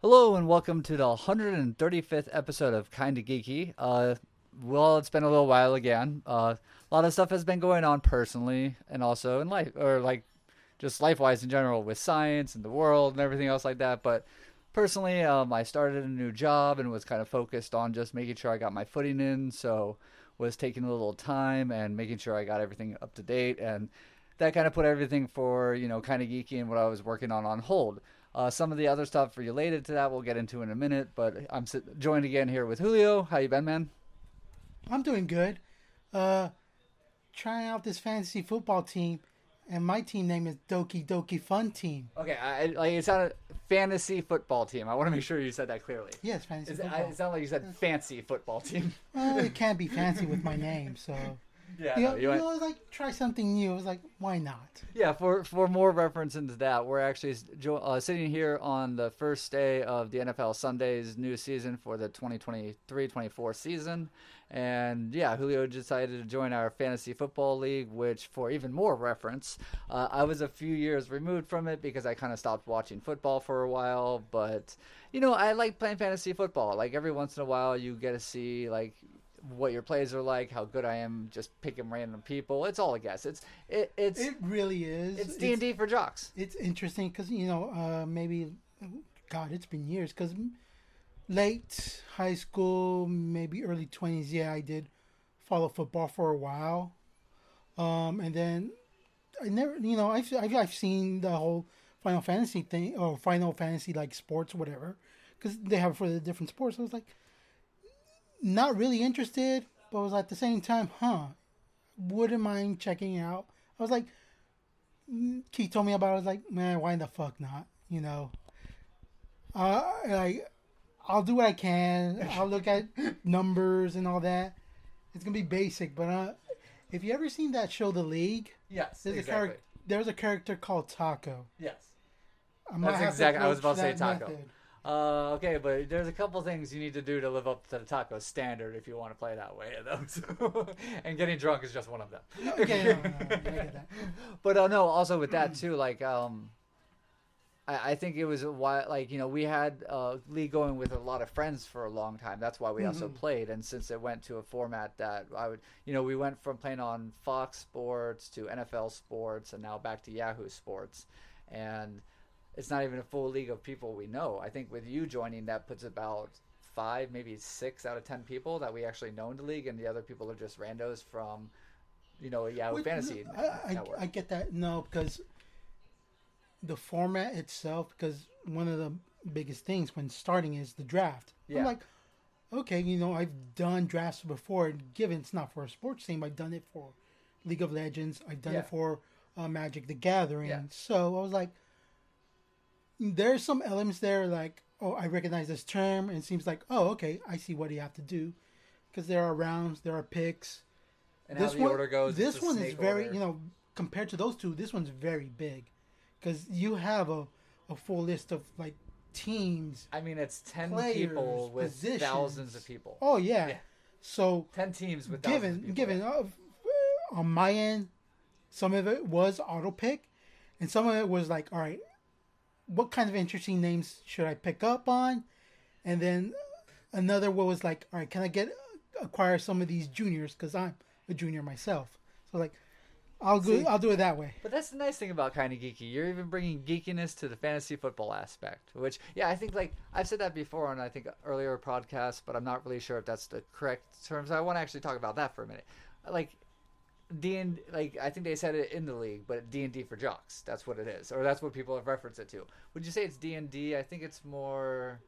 Hello and welcome to the 135th episode of Kinda Geeky. Uh, well, it's been a little while again. Uh, a lot of stuff has been going on personally and also in life, or like just life wise in general with science and the world and everything else like that. But personally, um, I started a new job and was kind of focused on just making sure I got my footing in. So was taking a little time and making sure I got everything up to date and that kind of put everything for you know kind of geeky and what I was working on on hold. Uh, some of the other stuff related to that we'll get into in a minute, but I'm joined again here with Julio. How you been, man? I'm doing good. Uh, trying out this fantasy football team, and my team name is Doki Doki Fun Team. Okay, I, like it's not a fantasy football team. I want to make sure you said that clearly. Yes, fantasy Is football. It, it sounded like you said fancy football team. well, it can't be fancy with my name, so Yeah, you no, you you always like try something new. I was like, why not? Yeah, for for more reference into that, we're actually uh, sitting here on the first day of the NFL Sundays new season for the 2023-24 season. And yeah, Julio decided to join our fantasy football league, which for even more reference, uh, I was a few years removed from it because I kind of stopped watching football for a while. But you know, I like playing fantasy football. Like every once in a while, you get to see like what your plays are like, how good I am just picking random people. It's all a guess. It's it, it's It really is. it's D and D for jocks. It's interesting because you know uh, maybe, God, it's been years because late high school, maybe early twenties. Yeah, I did follow football for a while, um, and then I never, you know, I've, I've I've seen the whole Final Fantasy thing or Final Fantasy like sports, whatever, because they have it for the different sports. I was like, not really interested, but was at the same time, huh? Wouldn't mind checking it out. I was like, Keith told me about it. I was like, man, why the fuck not? You know, uh, like, I'll do what I can. I'll look at numbers and all that. It's gonna be basic, but uh, if you ever seen that show, The League, Yes, there's a character. There's a character called Taco. Yes. I That's exactly- I was about to say Taco. method. Uh, okay, but there's a couple things you need to do to live up to the taco standard if you want to play that way, though. And getting drunk is just one of them. Okay, no, no, no, I get that. but uh, no, also with that too, like um, I, I think it was a while. Like you know, we had uh, league going with a lot of friends for a long time. That's why we also played. And since it went to a format that I would, you know, we went from playing on Fox Sports to NFL Sports, and now back to Yahoo Sports, and it's not even a full league of people we know. I think with you joining, that puts about five, maybe six out of ten people that we actually know in the league, and the other people are just randos from, you know, Yahoo Wait, Fantasy no, I, I, I get that. No, because the format itself, because one of the biggest things when starting is the draft. Yeah. I'm like, okay, you know, I've done drafts before. And given it's not for a sports team, I've done it for League of Legends. I've done Yeah. it for uh, Magic the Gathering. Yeah. So I was like, there's some elements there like, oh, I recognize this term, and it seems like, oh, okay, I see what you have to do, because there are rounds, there are picks and how the order goes. This one is very, order. you know, compared to those two, this one's very big, because you have a, a full list of like teams. I mean, it's ten players, people with positions. thousands of people. Oh yeah, Yeah. so Ten teams with given people. given uh, on my end, some of it was auto pick, and some of it was like, all right, what kind of interesting names should I pick up on, and then another one was like, all right, can I get acquire some of these juniors because I'm a junior myself. So like, I'll go, See- I'll do it that way. But that's the nice thing about kind of geeky. You're even bringing geekiness to the fantasy football aspect, which, yeah, I think like I've said that before on I think earlier podcasts, but I'm not really sure if that's the correct terms. I want to actually talk about that for a minute. Like D and like I think they said it in the league, but D and D for jocks. That's what it is, or that's what people have referenced it to. Would you say it's D and D? I think it's more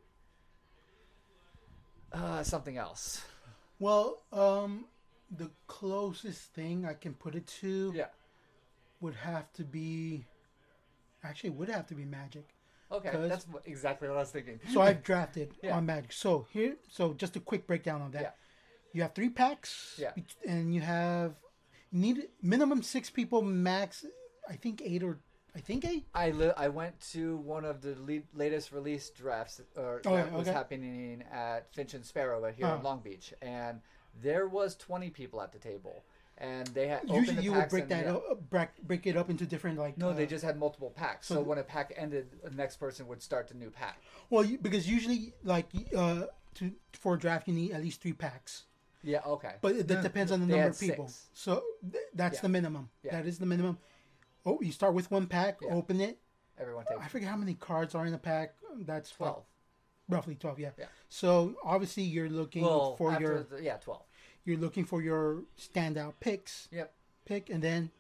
uh, something else. Well, um, the closest thing I can put it to Yeah. would have to be, actually, would have to be Magic. Okay, that's exactly what I was thinking. So I've drafted Yeah. on Magic. So here, so just a quick breakdown on that. Yeah. You have three packs. Yeah. And you have need minimum six people, max. I think eight or I think eight. I li- I went to one of the le- latest release drafts, or Oh, that yeah, was happening at Finch and Sparrow here Oh. in Long Beach, and there was 20 people at the table, and they had Usually, you would break that up, break, break it up into different like. No, uh, they just had multiple packs. So, so- when a pack ended, the next person would start the new pack. Well, you, because usually, like, uh, to for a draft, you need at least three packs. Yeah. Okay. But it, that depends on the They number of people. six. So th- that's Yeah. the minimum. Yeah. That is the minimum. Oh, you start with one pack, Yeah. open it. Everyone takes I forget how many cards are in a pack. That's what- twelve. roughly twelve. Yeah. Yeah. So obviously, you're looking Well, for your the, yeah, twelve. you're looking for your standout picks. Yep. Pick and then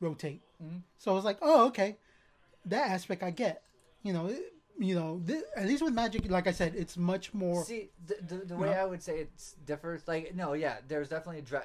rotate. Mhm. So I was like, oh, okay, that aspect I get. You know, it- you know, th- at least with Magic, like I said, it's much more. See, the, the, the way. I would say it differs, like, no, yeah, there's definitely a.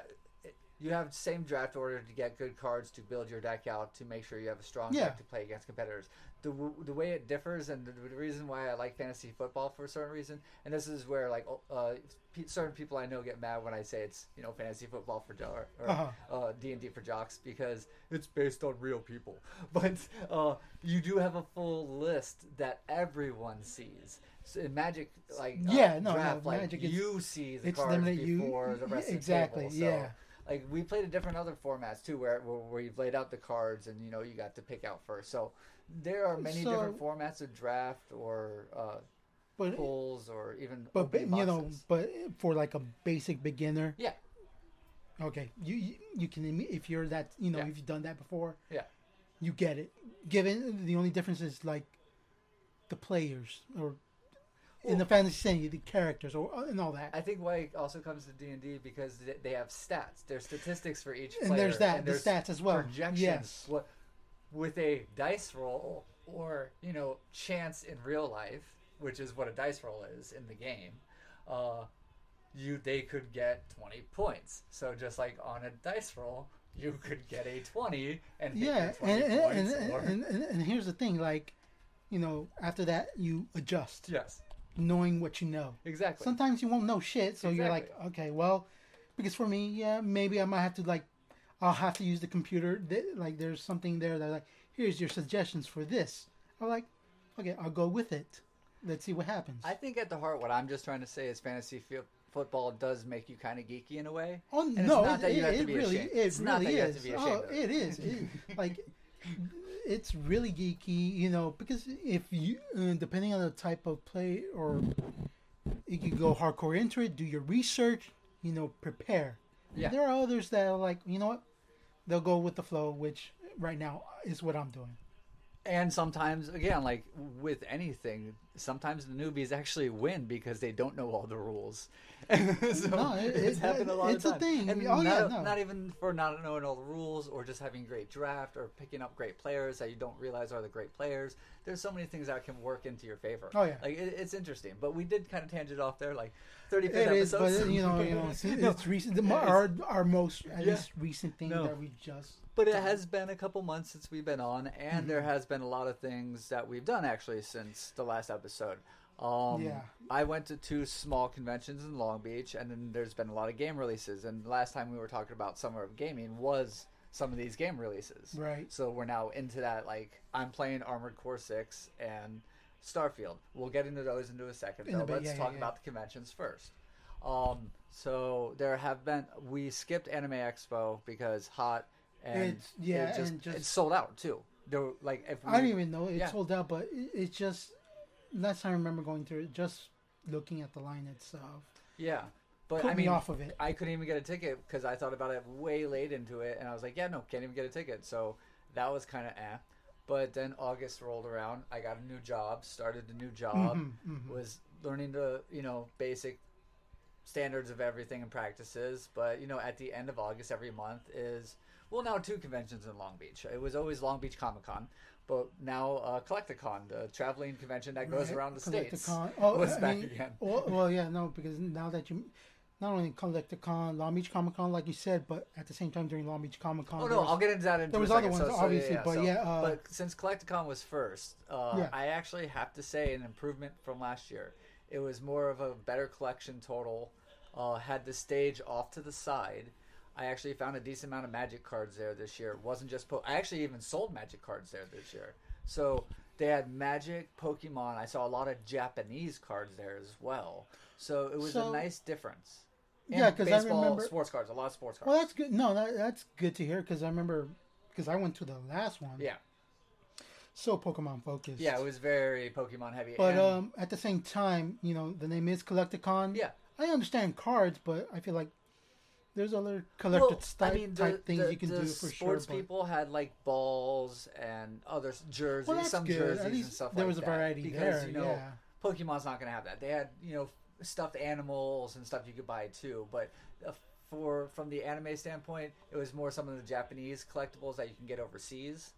You have the same draft order to get good cards to build your deck out to make sure you have a strong Yeah. deck to play against competitors. The, w- the way it differs and the, the reason why I like fantasy football for a certain reason, and this is where like uh, pe- certain people I know get mad when I say it's you know fantasy football for jo- or Uh-huh. uh, D and D for jocks because it's based on real people. But uh, you do have a full list that everyone sees. So in Magic, like uh, Yeah, no, no, draft, like Magic is- you see the cards limited, you- before the rest exactly, of the table. So, yeah. Like we played a different other formats too, where, where you've laid out the cards and you know you got to pick out first. So there are many So- different formats of draft or uh, but pulls or even but you know, but for like a basic beginner, yeah, okay, you you, you can if you're that you know Yeah. if you've done that before, yeah. you get it. Given the only difference is like the players or in the fantasy setting, the characters or and all that. I think why it also comes to D and D because they have stats. There's statistics for each player, And there's that, and the there's stats as well. Projections. Yes. With a dice roll or you know chance in real life, which is what a dice roll is in the game. Uh, you they could get 20 points. So just like on a dice roll, you could get a 20 and yeah, 20 and and, and, and, or- and, and, and here's the thing, like you know, after that you adjust, yes, knowing what you know. exactly. Sometimes you won't know shit, so you're like, okay, well, because for me, yeah, maybe I might have to like, I'll have to use the computer. Like, there's something there that like, here's your suggestions for this. I'm like, okay, I'll go with it. Let's see what happens. I think at the heart, what I'm just trying to say is fantasy f- football does make you kind of geeky in a way. Oh And it's no, not it, that you it, have to be really, ashamed. it It's not really that you have is. to be oh, ashamed of it is. It- like, it's really geeky, you know, because if you, uh, depending on the type of play, or you can go hardcore into it, do your research, you know, prepare. Yeah. There are others that are like, you know what, they'll go with the flow, which right now is what I'm doing. And sometimes, again, like with anything, sometimes the newbies actually win because they don't know all the rules. so No, it- it's it- happened a lot it's of a times. thing. And Oh, yeah, not, no. not even for not knowing all the rules or just having great draft or picking up great players that you don't realize are the great players. There's so many things that can work into your favor. Oh, yeah. like it, it's interesting. But we did kind of tangent off there, like 35 It is, but you know, you know, it's, No, it's recent. The, our our most at Yeah. least recent thing No. that we just. But it has been a couple months since we've been on, and Mm-hmm. there has been a lot of things that we've done actually since the last episode. Um, Yeah. I went to two small conventions in Long Beach, and then there's been a lot of game releases. And last time we were talking about Summer of Gaming was some of these game releases. Right. So we're now into that. Like I'm playing Armored Core Six and Starfield. We'll get into those into a second. Though. bit, Let's yeah, talk yeah. about the conventions first. Um, so there have been we skipped Anime Expo because hot and It's- yeah, it just, and just- it's sold out too. There were, like if we, I don't even know it yeah. sold out, but it, it's just last time I remember going through it, just looking at the line itself, yeah, but put I me mean off of it. I couldn't even get a ticket because I thought about it way late into it, and I was like, yeah, no, can't even get a ticket. So that was kind of eh. But then August rolled around. I got a new job, started a new job, Mhm, mhm. was learning the you know basic standards of everything and practices. But you know, at the end of August every month is well now two conventions in Long Beach. It was always Long Beach Comic Con, but now uh, Collect-A-Con, the traveling convention that goes Right, around the Collect-A-Con. states, Oh, was I back mean, again. Well, well, yeah, no, because now that you not only Collect-A-Con, Long Beach Comic Con, like you said, but at the same time during Long Beach Comic Con, Oh no, was- I'll get into that in there was other So- ones, so, obviously, but so- yeah, uh, but since Collect-A-Con was first, uh, Yeah. I actually have to say an improvement from last year. It was more of a better collection total. Uh, had the stage off to the side. I actually found a decent amount of Magic cards there this year. It wasn't just po- I actually even sold Magic cards there this year. So they had Magic, Pokemon. I saw a lot of Japanese cards there as well. So it was So- a nice difference. And Yeah, 'cause I remember- sports cards, a lot of sports cards. Well, that's good. No, that, that's good to hear because I remember because I went to the last one. yeah, So Pokemon focused. yeah, it was very Pokemon heavy. But and- um, at the same time, you know, the name is Collect-A-Con. yeah, I understand cards, but I feel like there's other collected type, type things the- you can the do for sure. sports but- people had like balls and other jerseys, Well, some good. jerseys and stuff there like was a that. variety because, there. You know, yeah. Pokemon's not going to have that. They had you know stuffed animals and stuff you could buy too, but uh, for from the anime standpoint, it was more some of the Japanese collectibles that you can get overseas.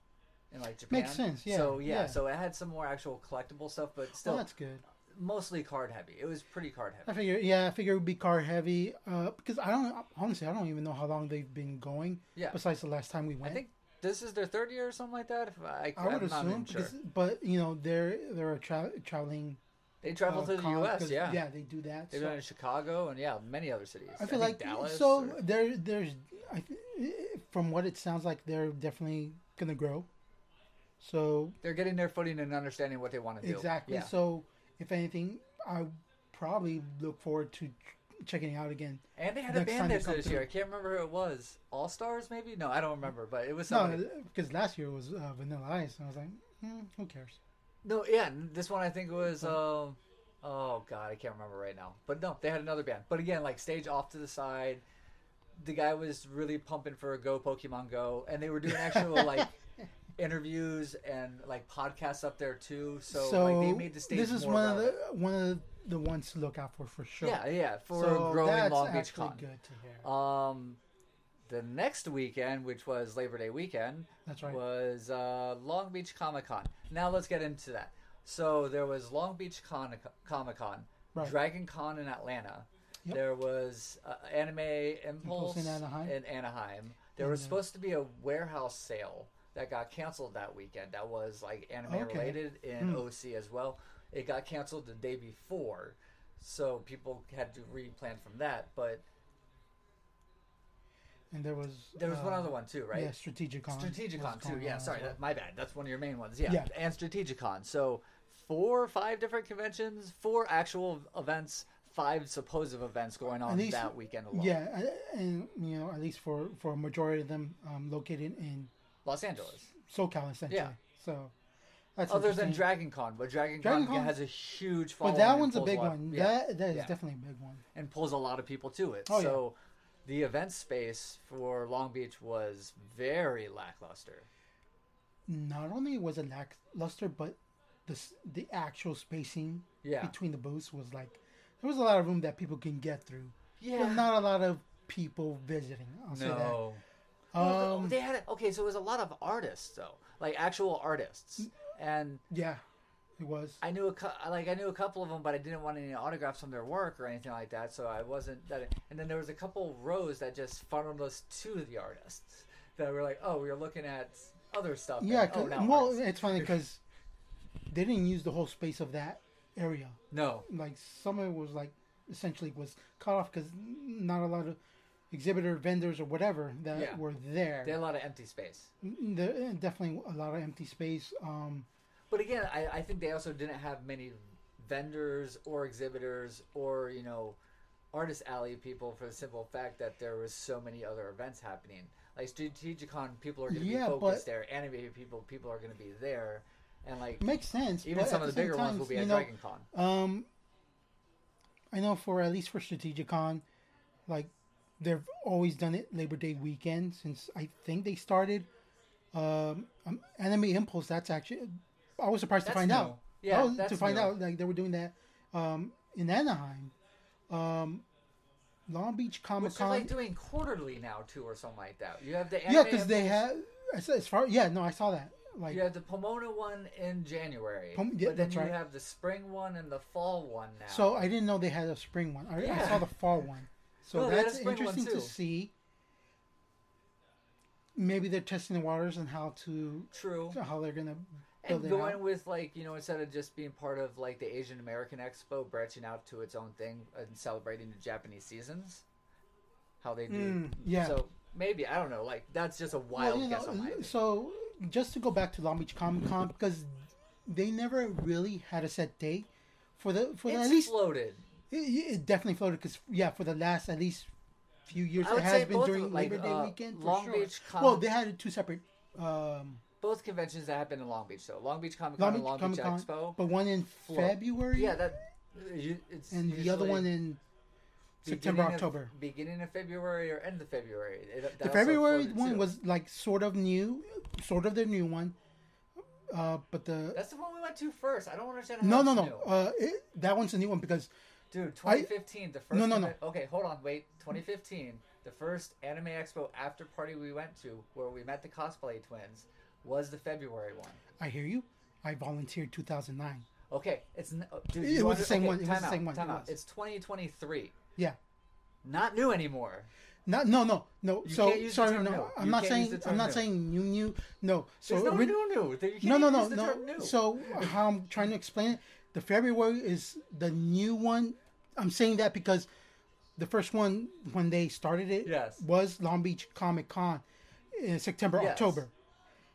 In like Japan, Makes sense, yeah, So yeah, yeah. so it had some more actual collectible stuff, but still Well, that's good. Mostly card heavy. It was pretty card heavy. I figure, yeah, I figure it would be card heavy uh, because I don't honestly, I don't even know how long they've been going. Yeah. Besides the last time we went, I think this is their third year or something like that. If I, I would assume, even sure. but you know, they're they're a tra- traveling. They travel uh, to the U.S. Yeah, yeah, they do that. they've so- done in Chicago and yeah, many other cities. I feel think like Dallas. so or- there there's I, th- from what it sounds like they're definitely gonna grow. So they're getting their footing and understanding what they want to do. exactly. Yeah. So if anything, I probably look forward to checking it out again. And they had a band there this year. I can't remember who it was. All Stars, maybe? No, I don't remember. But it was No, because last year it was uh, Vanilla Ice, and I was like, hmm, who cares? No, yeah, this one I think was. Um, oh God, I can't remember right now. But no, they had another band. But again, like stage off to the side. The guy was really pumping for a Go Pokemon Go, and they were doing actual like interviews and like podcasts up there too. So, So, like they made the stage this is one of the one of the ones to look out for for sure. Yeah, yeah, for so growing Long Beach Con. good to hear. Um, the next weekend, which was Labor Day weekend, That's right. was uh, Long Beach Comic Con. Now let's get into that. So there was Long Beach Con- Comic Con, Right. Dragon Con in Atlanta. Yep. There was uh, Anime Impulse, Impulse in Anaheim. in Anaheim. There was supposed to be a warehouse sale that got canceled that weekend. That was like anime Okay. related in Hmm. OC as well. It got canceled the day before, so people had to replan from that. But and there was there was one uh, other one too, right? Yeah, Strategicon. Strategicon too. Yeah, sorry, that, my bad. That's one of your main ones. Yeah, Yeah. and Strategicon. So four or five different conventions, four actual events, five supposed events going on least- that weekend alone. Yeah, and you know, at least for for a majority of them, um, located in Los Angeles. SoCal essentially. Yeah. So that's Other than. Dragon Con, but Dragon, Dragon Con Con- has a huge following. but that one's a big lot- one. Yeah, That that is yeah. definitely a big one. and pulls a lot of people to it. Oh, yeah. so the event space for Long Beach was very lackluster. Not only was it lackluster, but the the actual spacing Yeah. between the booths was like there was a lot of room that people can get through. Yeah. But not a lot of people visiting. I'll say that. Um, they had okay, so it was a lot of artists though, like actual artists, and yeah, it was. I knew a like I knew a couple of them, but I didn't want any autographs on their work or anything like that, so I wasn't that. And then there was a couple rows that just funneled us to the artists that were like, "Oh, we were looking at other stuff." Yeah, oh, 'cause- now well, artists." it's funny because they didn't use the whole space of that area. no, Like some of it was like essentially was cut off because not a lot of exhibitor vendors or whatever that Yeah. were there. they had a lot of empty space. There definitely a lot of empty space. Um, But again, I, I think they also didn't have many vendors or exhibitors or you know artist alley people for the simple fact that there was so many other events happening. Like Strategicon, people are going to Yeah, be focused there. Anime people, people are going to be there, and like makes sense. even some of the bigger time, ones will be at know, Dragon Con. Um, I know for at least for Strategicon, like they've always done it Labor Day weekend since I think they started. Um, um Anime Impulse. That's actually I was surprised That's to find new. out. Yeah, I was- that's to find new. out like they were doing that um, in Anaheim. Um, Long Beach Comic Which Con. like doing quarterly now too, or something like that. You have the yeah, because they have as, as far yeah no I saw that like You have the Pomona one in January, Pom- yeah, but then you right. have the spring one and the fall one now. So I didn't know they had a spring one. I, I saw the fall one. So No, they had a that's interesting to see. Maybe they're testing the waters and how to true. how they're gonna build and it going out. with like you know instead of just being part of like the Asian American Expo, branching out to its own thing and celebrating the Japanese seasons, how they do. Mm, yeah. So maybe I don't know. Like that's just a Well, wild you guess on my know, so just to go back to Long Beach Comic Con because they never really had a set date for the for the, at least floated. It, it definitely floated because yeah, for the last at least few years, I it has been during like, Labor Day uh, weekend. For Long sure. Beach Com- well, they had two separate. Um, Both conventions that happened in Long Beach, so Long Beach Comic Con and Long Beach Expo. but one in February. Yeah, that you, and the other one in September, beginning of- October. beginning of February or end of February. It, The February one too. was like sort of new, sort of the new one. Uh, but the That's the one we went to first. I don't understand. How no, no, no. Uh, it, that one's a new one because Dude, 2015, the first. No, no, no. Okay, hold on, wait. 2015, the first Anime Expo after party we went to, where we met the cosplay twins, was the February one. I hear you. I volunteered 2009. Okay, it's n- oh, dude. It was under- the same okay, one, it was the same one, time it out. was. It's 2023. Yeah. Not new anymore. Not, no, no, no. You so the sorry, no. new. I'm You not saying the I'm not new. saying new, new. No. So There's no ori- new new. You can't no, no, no, the no. So how I'm trying to explain it, the February is the new one. I'm saying that because the first one when they started it Yes. was Long Beach Comic Con in September, Yes. October,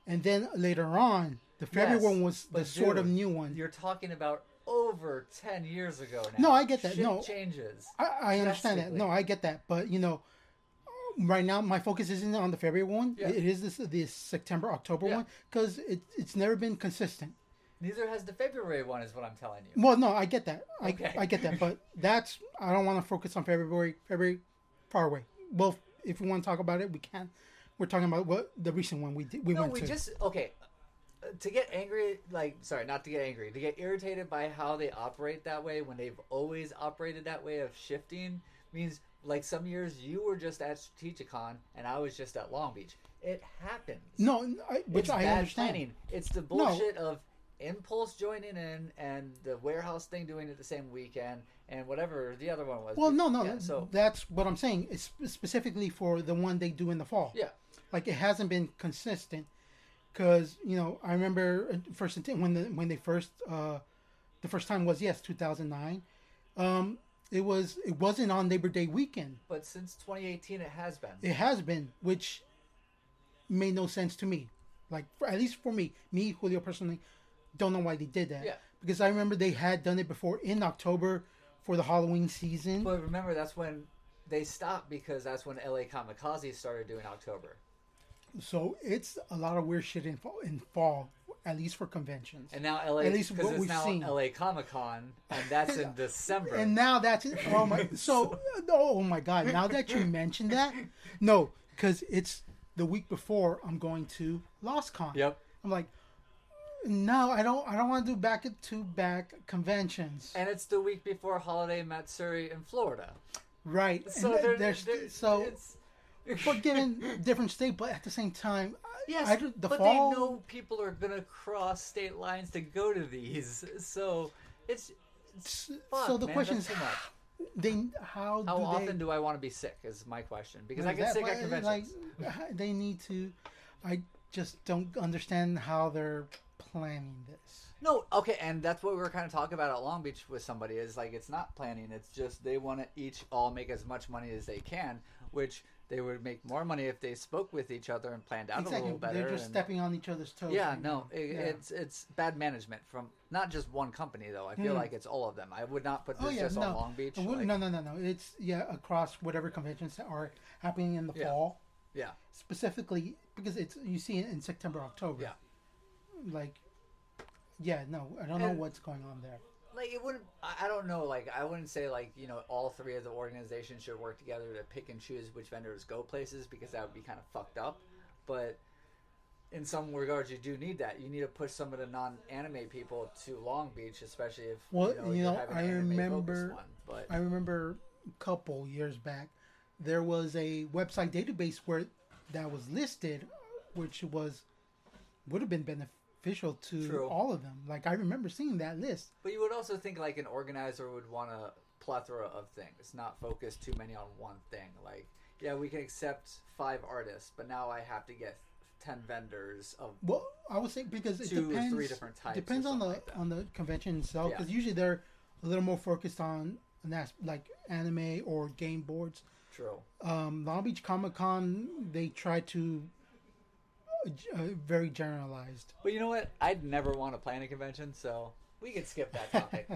and then later on the February Yes, one was the but sort of new one. You're talking about over 10 years ago now. No, I get that. Shit No. changes. I, I understand that. No, I get that. But you know, right now my focus isn't on the February one. Yeah. It is this this September October Yeah. one because it, it's never been consistent. Neither has the February one, is what I'm telling you. Well, no, I get that. I, Okay. I get that. But that's I don't want to focus on February. February far away. Well, if we want to talk about it, we can. We're talking about what the recent one we did, we No, went we to. just okay. To get angry, like sorry, not to get angry, to get irritated by how they operate that way when they've always operated that way of shifting means like some years you were just at Strategicon and I was just at Long Beach. It happens. no, I, which it's I bad understand. planning. It's the bullshit of Impulse joining in and the warehouse thing doing it the same weekend and whatever the other one was. Well, no, no, Yeah, so that's what I'm saying. It's specifically for the one they do in the fall. yeah, like it hasn't been consistent because you know I remember uh, first when the when they first uh the first time was yes 2009 um it was it wasn't on Labor Day weekend but since 2018 it has been. it has been which made no sense to me like for, at least for me me Julio personally don't know why they did that Yeah. because I remember they had done it before in October for the Halloween season But remember, that's when they stopped because that's when LA Kamikaze started doing October. so it's a lot of weird shit in fall, in fall at least for conventions And now LA, At least because what it's we've now seen. LA Comic Con, and that's in December. And now that's. Oh my! So oh my god! Now that you mentioned that, no, because it's the week before I'm going to Loscon. yep. I'm like, no, I don't. I don't want to do back to back conventions. And it's the week before Holiday Matsuri in Florida. right. So and they're, there's they're- so it's, but given different state, but at the same time, yes, I, the but fall. they know people are gonna cross state lines to go to these, so it's. it's fuck, so the man, question is, much. they how How do often they, do I want to be sick? Is my question because What I get that? sick at conventions. Like, they need to. I just don't understand how they're planning this. No, okay, and that's what we were kind of talking about at Long Beach with somebody is like it's not planning, it's just they want to each all make as much money as they can, which they would make more money if they spoke with each other and planned out a little better. They're just and- stepping on each other's toes. yeah, no, it, Yeah. it's it's bad management from not just one company though. I feel Hmm. like it's all of them. I would not put this Oh yeah, just no. on Long Beach. Like- no, no, no, no. It's yeah across whatever conventions that are happening in the Yeah. fall, Yeah, specifically because it's you see it in September, October. Yeah. Like, yeah, no, I don't know And- what's going on there. like it wouldn't. I I don't know. Like I wouldn't say like you know all three of the organizations should work together to pick and choose which vendors go places because that would be kind of fucked up. But in some regards, you do need that. You need to push some of the non-anime people to Long Beach, especially if Well, you know, you you're know, having I remember- One. But I remember a couple years back, there was a website database where that was listed, which was would have been beneficial to True. all of them. Like I remember seeing that list. but you would also think like an organizer would want a plethora of things, not focus too many on one thing. Like yeah, we can accept five artists, but now I have to get ten vendors of Well, I would say because it Two or depends. three different types Depends on the like on the convention itself Yeah. because usually they're a little more focused on like anime or game boards. true. Um, Long Beach Comic Con they try to uh, very generalized. But you know what? I'd never want to plan a convention, so we can skip that topic.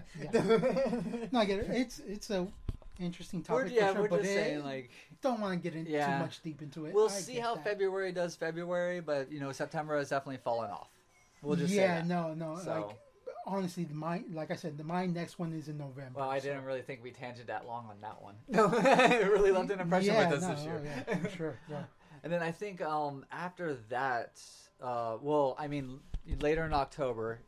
No, I get it. It's it's a interesting we're, topic. yeah, sure, we're but just it- saying like don't want to get in Yeah. too much deep into it. we'll I see how that. February does February, but you know September has definitely fallen off. We'll just yeah, no, no. So- Like honestly, my like I said, the my next one is in November. Well, I so- didn't really think we tangent that long on that one. No, it really left an impression yeah, with us no, this year. oh, yeah, for sure. Yeah. And then I think um, after that, uh, well, I mean, later in October,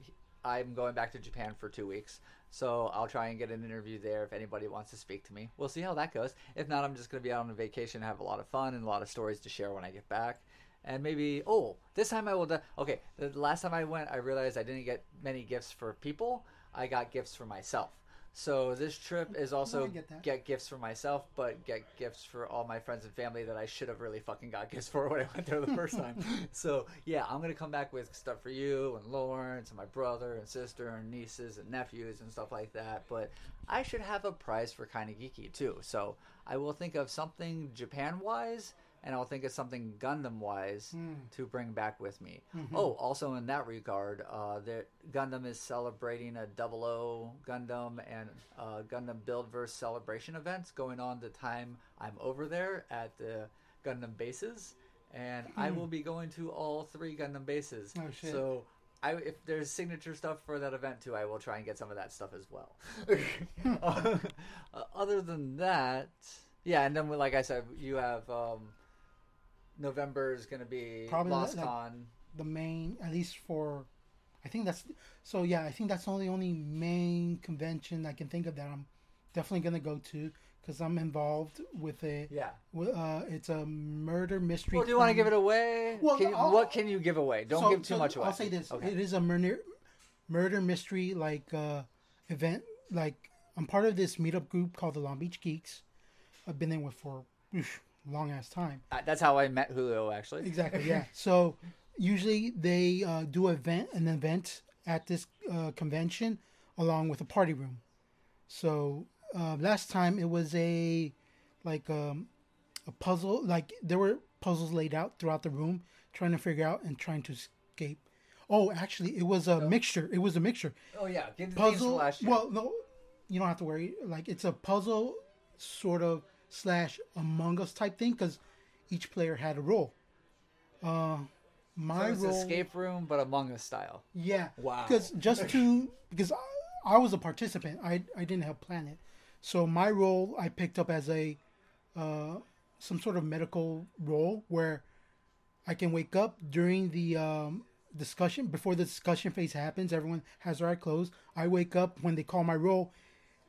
I'm going back to Japan for two weeks. So I'll try and get an interview there if anybody wants to speak to me. We'll see how that goes. If not, I'm just going to be out on a vacation, have a lot of fun, and a lot of stories to share when I get back. And maybe, oh, this time I will. Do, okay, the last time I went, I realized I didn't get many gifts for people. I got gifts for myself. So this trip is also I get get gifts for myself, but get gifts for all my friends and family that I should have really fucking got gifts for when I went there the first time. so yeah, I'm gonna come back with stuff for you and Lawrence and my brother and sister and nieces and nephews and stuff like that. But I should have a prize for kind of geeky too. So I will think of something Japan wise. And I'll think of something Gundam wise to bring back with me. Oh, also in that regard, uh, the Gundam is celebrating a Double O Gundam and uh, Gundam Buildverse celebration events going on the time I'm over there at the Gundam bases, and I will be going to all three Gundam bases. Oh, shit. So. I, if there's signature stuff for that event too, I will try and get some of that stuff as well. uh, other than that, yeah, and then like I said, you have um, November is going to be Probably Lost like- Con. the main, at least for, I think that's so. Yeah, I think that's the only only main convention I can think of that I'm definitely gonna go to because I'm involved with a. Yeah. Uh, it's a murder mystery. Well, do you want to give it away? Well, Can you- what can you give away? Don't So- give too so much away. I'll say this: Okay. it is a murder murder mystery like uh, event. Like I'm part of this meetup group called the Long Beach Geeks. I've been in with for oof, long ass time. Uh, That's how I met Julio, actually. Exactly. Yeah. so usually they uh, do event an event at this uh, convention along with a party room. So uh, last time it was a like um, a puzzle. Like there were puzzles laid out throughout the room, trying to figure out and trying to escape. Oh, actually, it was a mixture. It was a mixture Oh yeah, give the puzzle. last year. Well, no, you don't have to worry. Like it's a puzzle sort of slash Among Us type thing because each player had a role. Uh, my so role, escape room, but Among Us style. yeah, Wow. Because just to because I, I was a participant, I I didn't have plan it, so my role I picked up as a uh, some sort of medical role where I can wake up during the um, discussion before the discussion phase happens. Everyone has their eye closed. I wake up when they call my role.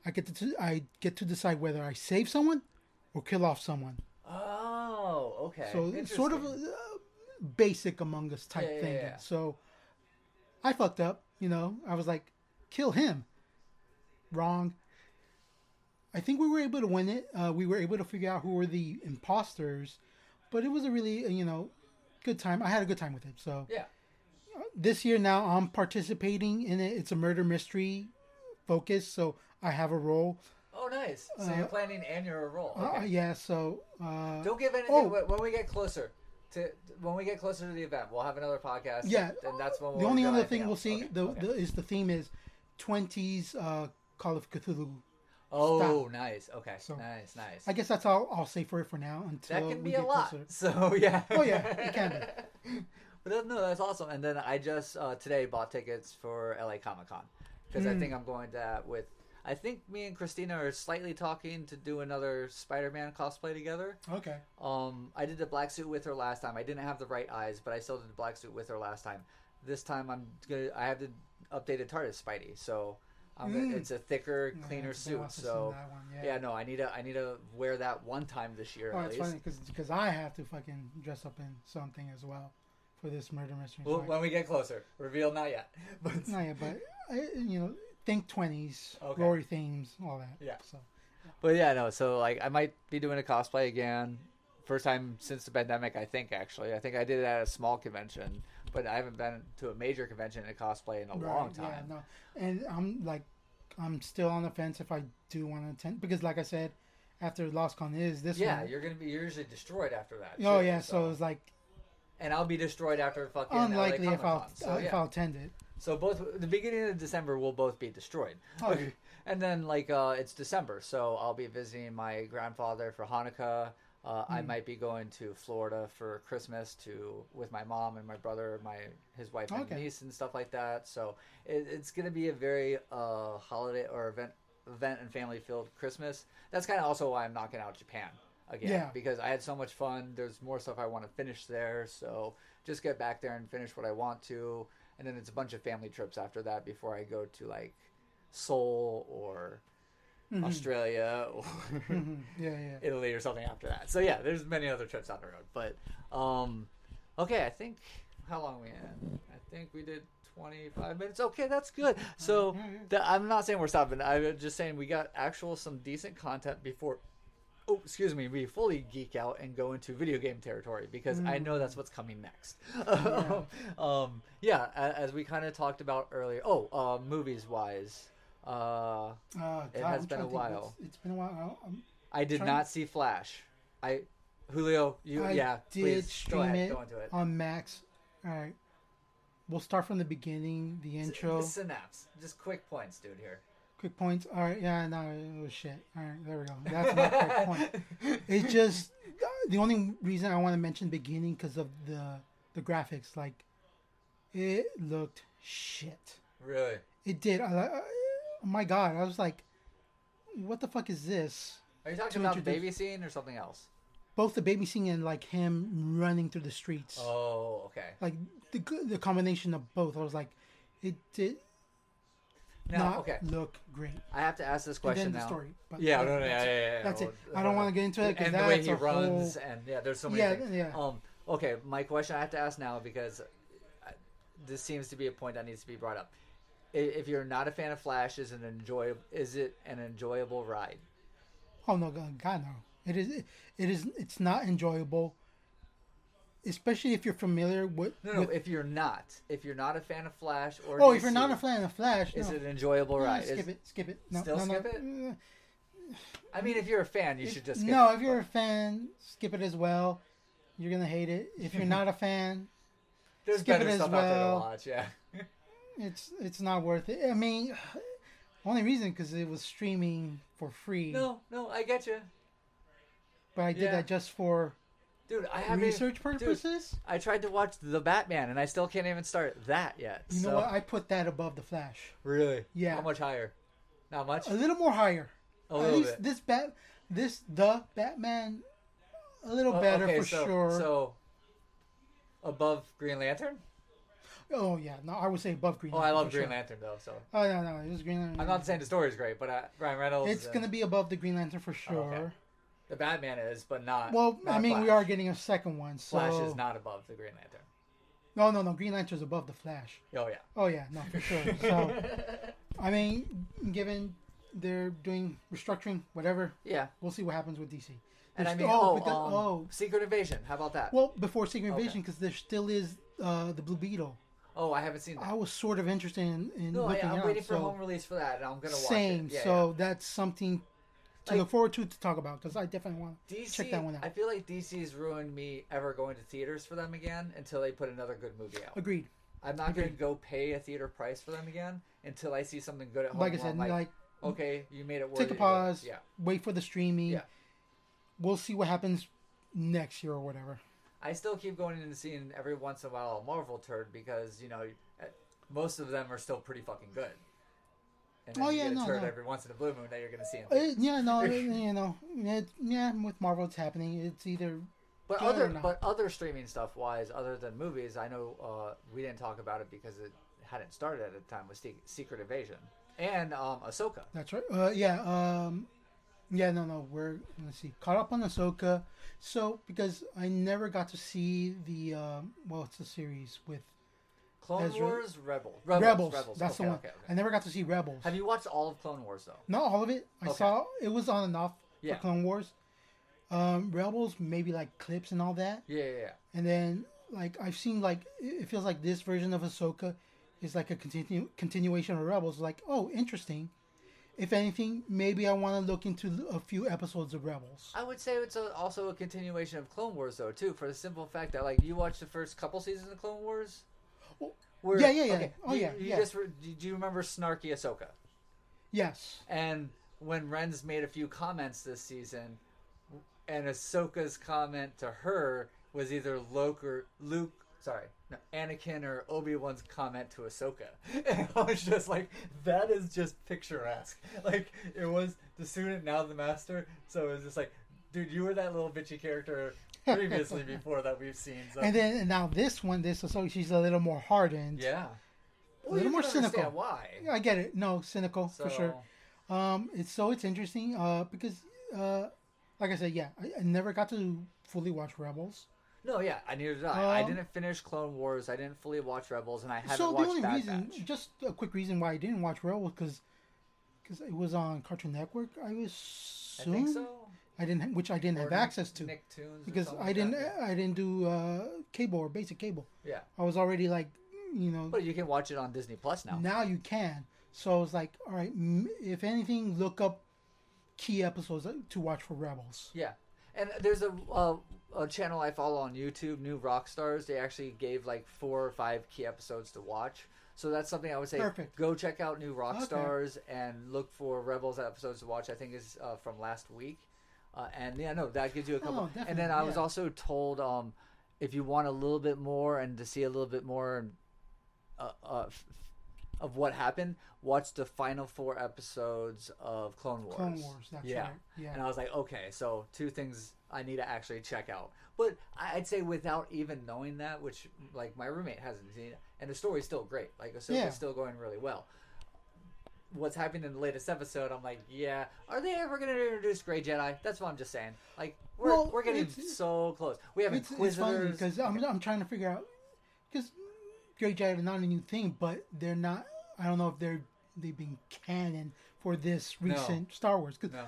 I get to I get to decide whether I save someone or kill off someone. Oh, okay. So it's sort of a, uh, basic Among Us type Yeah, yeah, thing. yeah. So I fucked up. You know, I was like, kill him. Wrong. I think we were able to win it. Uh, we were able to figure out who were the imposters, but it was a really uh, you know good time. I had a good time with it. So yeah. this year now I'm participating in it. It's a murder mystery focus, so I have a role. Oh, nice. So you're planning and you're a role. Uh, Okay. yeah, so uh, Don't give anything Oh. when we get closer to when we get closer to the event. We'll have another podcast. Yeah, and that's when we'll the only other thing we'll see Okay, the, okay. the is the theme is twenties uh, Call of Cthulhu. Oh, nice. Okay, So- nice, nice. I guess that's all I'll say for it for now until that can we be a lot. closer. So yeah. Oh, yeah, it can be. But no, that's awesome. And then I just uh, today bought tickets for LA Comic Con because Hmm. I think I'm going to with. I think me and Christina are slightly talking to do another Spider-Man cosplay together. Okay. Um, I did the black suit with her last time. I didn't have the right eyes, but I still did the black suit with her last time. This time I'm gonna. I have the updated TARDIS Spidey, so Mm. it's a thicker, cleaner a suit. So I've seen that one, yeah. yeah. no, I need to. I need to wear that one time this year Oh, at it's least. funny because because I have to fucking dress up in something as well for this murder mystery. Well, when we get closer, reveal not yet. But no, yeah, but I, you know, think twenties, Okay. glory themes, all that. Yeah. So But yeah, no. So like, I might be doing a cosplay again. First time since the pandemic, I think. Actually, I think I did it at a small convention, but I haven't been to a major convention in a cosplay in a long Yeah, time. no, and I'm like, I'm still on the fence if I do want to attend because, like I said, after Loscon is this Yeah, one. you're gonna be you're usually destroyed after that. Oh too, yeah, so it's like and I'll be destroyed after fucking unlikely LA if I'll Comic-Con, so if. I'll attend it. So both the beginning of December will both be destroyed. Okay. And then like uh, it's December, so I'll be visiting my grandfather for Hanukkah. Uh, I Hmm. might be going to Florida for Christmas to with my mom and my brother, my his wife and Okay. niece and stuff like that. So it, it's gonna be a very uh, holiday or event event and family filled Christmas. That's kind of also why I'm knocking out Japan again Yeah. because I had so much fun. There's more stuff I want to finish there, so just get back there and finish what I want to, and then it's a bunch of family trips after that before I go to like Seoul or Mhm. Australia or Mhm. Yeah, yeah. Italy or something after that. So yeah, there's many other trips on the road. But um, okay, I think how long we in? I think we did 25 minutes. Okay, that's good. So th- I'm not saying we're stopping. I'm just saying we got actual some decent content before. Oh, excuse me. We fully geek out and go into video game territory because I know that's what's coming next. um, yeah, as we kind of talked about earlier. Oh, uh, movies wise, uh, Uh, It has I'm been a while. what's- It's been a while. I'm, I did not see Flash. I Julio, you I yeah, did please go stream ahead, it go into it. on Max. All right. We'll start from the beginning, the intro. Synapse, just quick points, dude. Here. Quick points. All right, yeah, no, it was shit. All right, there we go. That's my quick point. It's just the only reason I want to mention beginning because of the the graphics. Like, it looked shit. Really? It did. I, I, oh my god, I was like, what the fuck is this? Are you talking about the baby scene or something else? Both the baby scene and like him running through the streets. Oh, okay. Like the the combination of both. I was like, it did Now, not okay. look great. I have to ask this And question then the now. story. But Yeah, yeah, no, no, that's yeah, it. yeah, yeah. That's it. I don't want to get into it because and the that's way he a runs, whole. and yeah, there's so many Yeah, things. yeah. Um, okay, my question I have to ask now because this seems to be a point that needs to be brought up. If you're not a fan of Flash, is an enjoy is it an enjoyable ride? Oh no, God, God no! It is. It is. It's not enjoyable, especially if you're familiar with. No, no. with if you're not, if you're not a fan of Flash or oh, DC, if you're not a fan of Flash, is no. it an enjoyable No, ride? skip Is- it. Skip it. No, Still no, skip it? I mean, if you're a fan, you should just skip no, it, if you're but a fan, skip it as well. You're gonna hate it. If you're not a fan, there's skip it better as stuff out there to well. watch. Yeah. it's it's not worth it. I mean, only reason because it was streaming for free. No, no, I get you, but I did yeah. that just for dude. I haven't research purposes. I tried to watch the Batman, and I still can't even start that yet. You know what? I put that above the Flash. Really? Yeah. How much higher? Not much. A little more higher. A At little least bit. this bat, this the Batman, a little Oh, better okay, for so, sure. So above Green Lantern? oh yeah, no, I would say above Green. Oh, I love Green sure. Lantern though. So Oh no, no, it was Green Lantern. I'm not saying the story is great, but uh, Ryan Reynolds. It's and gonna be above the Green Lantern for sure. Oh, okay. The Batman is, but not. Well, not I mean, we are getting a second one, so Flash is not above the Green Lantern. no, no, no. Green Lantern's above the Flash. Oh yeah. Oh yeah, no, for sure. So, I mean, given they're doing restructuring, whatever, Yeah. we'll see what happens with DC. And I There's- mean, oh, but the- um, oh, Secret Invasion. How about that? well, before Secret Okay. Invasion, because there still is uh, the Blue Beetle. oh, I haven't seen that. I was sort of interested in, in no, I, looking I'm out, waiting for so home release for that, and I'm gonna watch same. it. Yeah, so that's something to Like- look forward to to talk about because I definitely want. DC. check that one out. I feel like DC's ruined me ever going to theaters for them again until they put another good movie out. Agreed. I'm not going to go pay a theater price for them again until I see something good at home. Like I said, like, like, okay, you made it work. take a pause. Yeah, wait for the streaming. Yeah. We'll see what happens next year or whatever. I still keep going and seeing every once in a while a Marvel turd because you know eh, most of them are still pretty fucking good. And then Oh, you yeah, get a no, turd no. every once in a blue moon that you're going to see. In Uh, yeah, no, it- you know, it, yeah, with Marvel, it's happening. It's either But other but other streaming stuff wise, other than movies, I know uh, we didn't talk about it because it hadn't started at the time. Was Secret Invasion and um, Ahsoka. That's right. Uh, yeah. Um, yeah. No. No. We're let's see. Caught up on Ahsoka. So because I never got to see the um, well, it's a series with Clone Ezra- Wars, Rebel, Rebels. Rebels. That's okay, the one. Okay, okay. I never got to see Rebels. Have you watched all of Clone Wars though? Not all of it. I saw it was on and off Yeah. for Clone Wars. Um, Rebels, maybe like clips and all that, Yeah, yeah, yeah. and then like I've seen like it it feels like this version of Ahsoka is like a continu- continuation of Rebels. Like, oh, interesting. If anything, maybe I want to look into a few episodes of Rebels. I would say it's a, also a continuation of Clone Wars though too, for the simple fact that like you watched the first couple seasons of Clone Wars. Where, Yeah, yeah, yeah. Oh, you- yeah, You yeah. just do you remember Snarky Ahsoka? Yes. And when Ren's made a few comments this season, and Ahsoka's comment to her was either Luke or Luke, sorry, no, Anakin or Obi Wan's comment to Ahsoka, and I was just like, that is just picturesque. Like it was the student, now the master. So it was just like, dude, you were that little bitchy character previously before that we've seen. So, And then and now this one, this so she's a little more hardened. yeah, a little more cynical. Why? I get it. No, cynical So, for sure. Um, it's so it's interesting. Uh, because uh, like I said, yeah, I, I never got to fully watch Rebels. No, yeah, I needed. I, I Um, didn't finish Clone Wars. I didn't fully watch Rebels, and I haven't so the only Bad reason, Batch. just a quick reason why I didn't watch Rebels, because because it was on Cartoon Network. I was I think so. I didn't, which I didn't Or have access to Nicktoons because I didn't, that. I didn't do uh, cable or basic cable. Yeah, I was already like, you know, but you can watch it on Disney Plus now. now you can. So I was like, all right, if anything, look up key episodes to watch for Rebels. Yeah, and there's a, uh, a channel I follow on YouTube, New Rockstars. They actually gave like four or five key episodes to watch. So that's something I would say. Perfect. Go check out New Rockstars and look for Rebels episodes to watch. I think is uh, from last week. Uh, and yeah, no, that gives you a couple. Oh, and then I was yeah. also told um, if you want a little bit more and to see a little bit more uh, uh, of what happened, watch the final four episodes of Clone Wars. Clone Wars, that's yeah. right. Yeah. And I was like, okay, so two things I need to actually check out. But I'd say without even knowing that, which like my roommate hasn't seen it, and the story's still great. Like Ahsoka's Yeah. still going really well. What's happening in the latest episode? I'm like, yeah. Are they ever going to introduce Grey Jedi? That's what I'm just saying. Like we're Well, we're getting so close. We have it's, it's funny Inquisitors. because I'm, I'm trying to figure out because Grey Jedi are not a new thing, but they're not. I don't know if they're they've been canon for this No. recent Star Wars because no,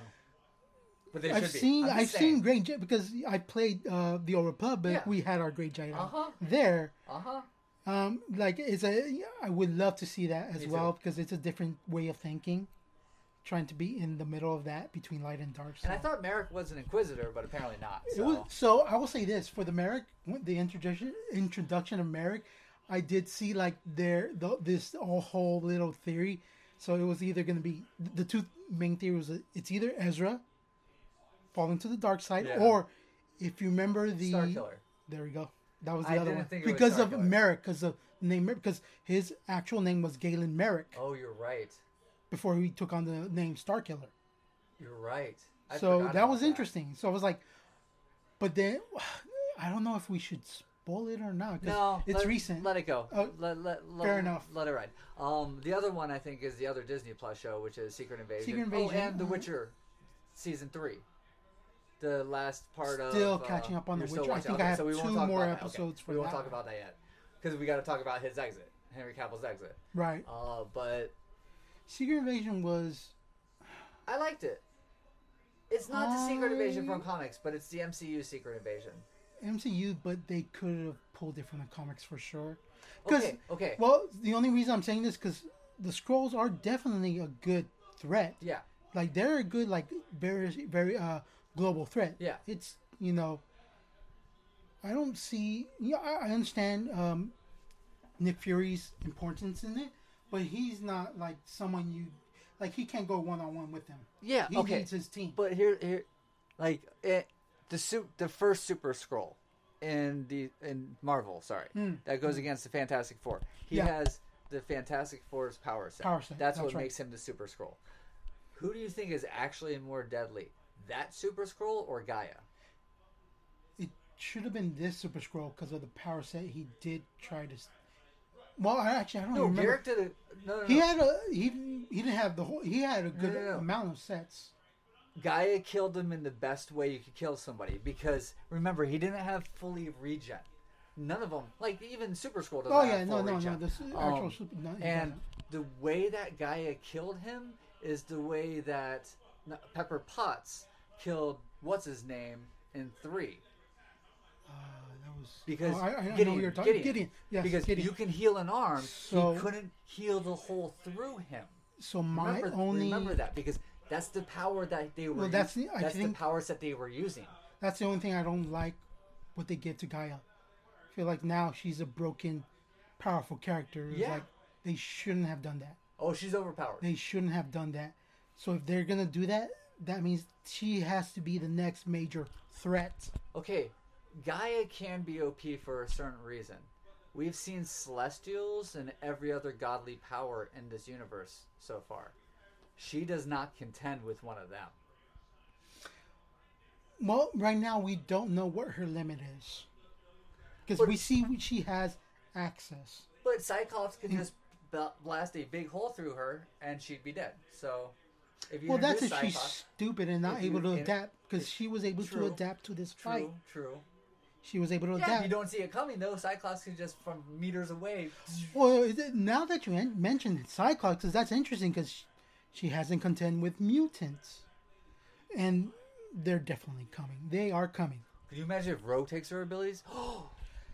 but they I've should seen I'm I've just seen. Grey Jedi because I played uh, the Old Republic. Yeah. We had our Grey Jedi Uh-huh. there. Uh huh. Um, like it's a I would love to see that as Me well too. because it's a different way of thinking, trying to be in the middle of that between light and dark. So. And I thought Merrick was an Inquisitor, but apparently not. It So. was, so I will say this for the Merrick, the introduction introduction of Merrick, I did see like their the, this whole little theory. So it was either going to be the two main theories. It's either Ezra falling to the dark side, Yeah. or if you remember the Starkiller. there we go. That was the I other one because of Merrick, because of name Merrick, because his actual name was Galen Marek Oh, you're right. before he took on the name Starkiller. You're right. I so that was interesting. So I was like, but then I don't know if we should spoil it or not. No, it's let, recent. Let it go. Oh, let, let, let, fair enough. Let it ride. Um, the other one I think is the other Disney Plus show, which is Secret Invasion. Secret Oh, Invasion, and The uh, Witcher, season three. The last part of Still uh, catching up on The you're Witcher. I think I have so we won't two talk more about that. Okay, episodes for We won't that talk about that yet because we got to talk about his exit, Henry Cavill's exit. right. Uh, but Secret Invasion was I liked it. It's not the Secret Invasion from comics, but it's the MCU Secret Invasion. MCU, but they could have pulled it from the comics for sure. Okay, okay. Well, the only reason I'm saying this because the Skrulls are definitely a good threat. yeah, Like they're a good, like very, very uh, global threat. Yeah. It's you know. I don't see. Yeah, I, I understand um, Nick Fury's importance in it, but he's not like someone you like. He can't go one on one with them. yeah. He okay. needs his team. But here, here, like it, the suit, the first Super Skrull in the in Marvel, sorry, Mm. that goes against the Fantastic Four. He Yeah. has the Fantastic Four's power set. Power set, That's, that's what right. makes him the Super Skrull. Who do you think is actually more deadly, that Super Skrull or Gaia? it should have been this Super Skrull because of the power set he did try to. Well, I actually I don't No, remember. Gravik did a no, no, He no. had a he he didn't have the whole. He had a good no, amount of sets. Gaia killed him in the best way you could kill somebody because remember he didn't have fully regen. None of them, like even Super Skrull doesn't Oh have yeah, no, full no, regen. no. This actual Um, super. No, And the way that Gaia killed him is the way that Pepper Potts killed what's his name in three. Uh, that was Because oh, I, I Gideon, you're talking. Gideon, Gideon, yes, because Gideon. you can heal an arm, So- he couldn't heal the hole through him. so my Remember, only remember that because that's the power that they were. Well, that's the- I that's the powers that they were using. that's the only thing I don't like what they give to Gaia. I feel like now she's a broken powerful character. Yeah. like they shouldn't have done that. Oh, she's overpowered. They shouldn't have done that. So if they're gonna do that, that means she has to be the next major threat. Okay, Gaia can be OP for a certain reason. We've seen celestials and every other godly power in this universe so far. She does not contend with one of them. Well, right now we don't know what her limit is because we see she has access. But Cyclops could mm. just blast a big hole through her and she'd be dead. So, Well, that's if she's stupid and not able to adapt because she was able True. to adapt to this fight. true, true. She was able to Yeah, adapt. you don't see it coming though, Cyclops can just from meters away. Well, is it- now that you en- mentioned Cyclops, that's interesting because she, she hasn't contend with mutants, and they're definitely coming. They are coming. Could you imagine if Rogue takes her abilities? oh,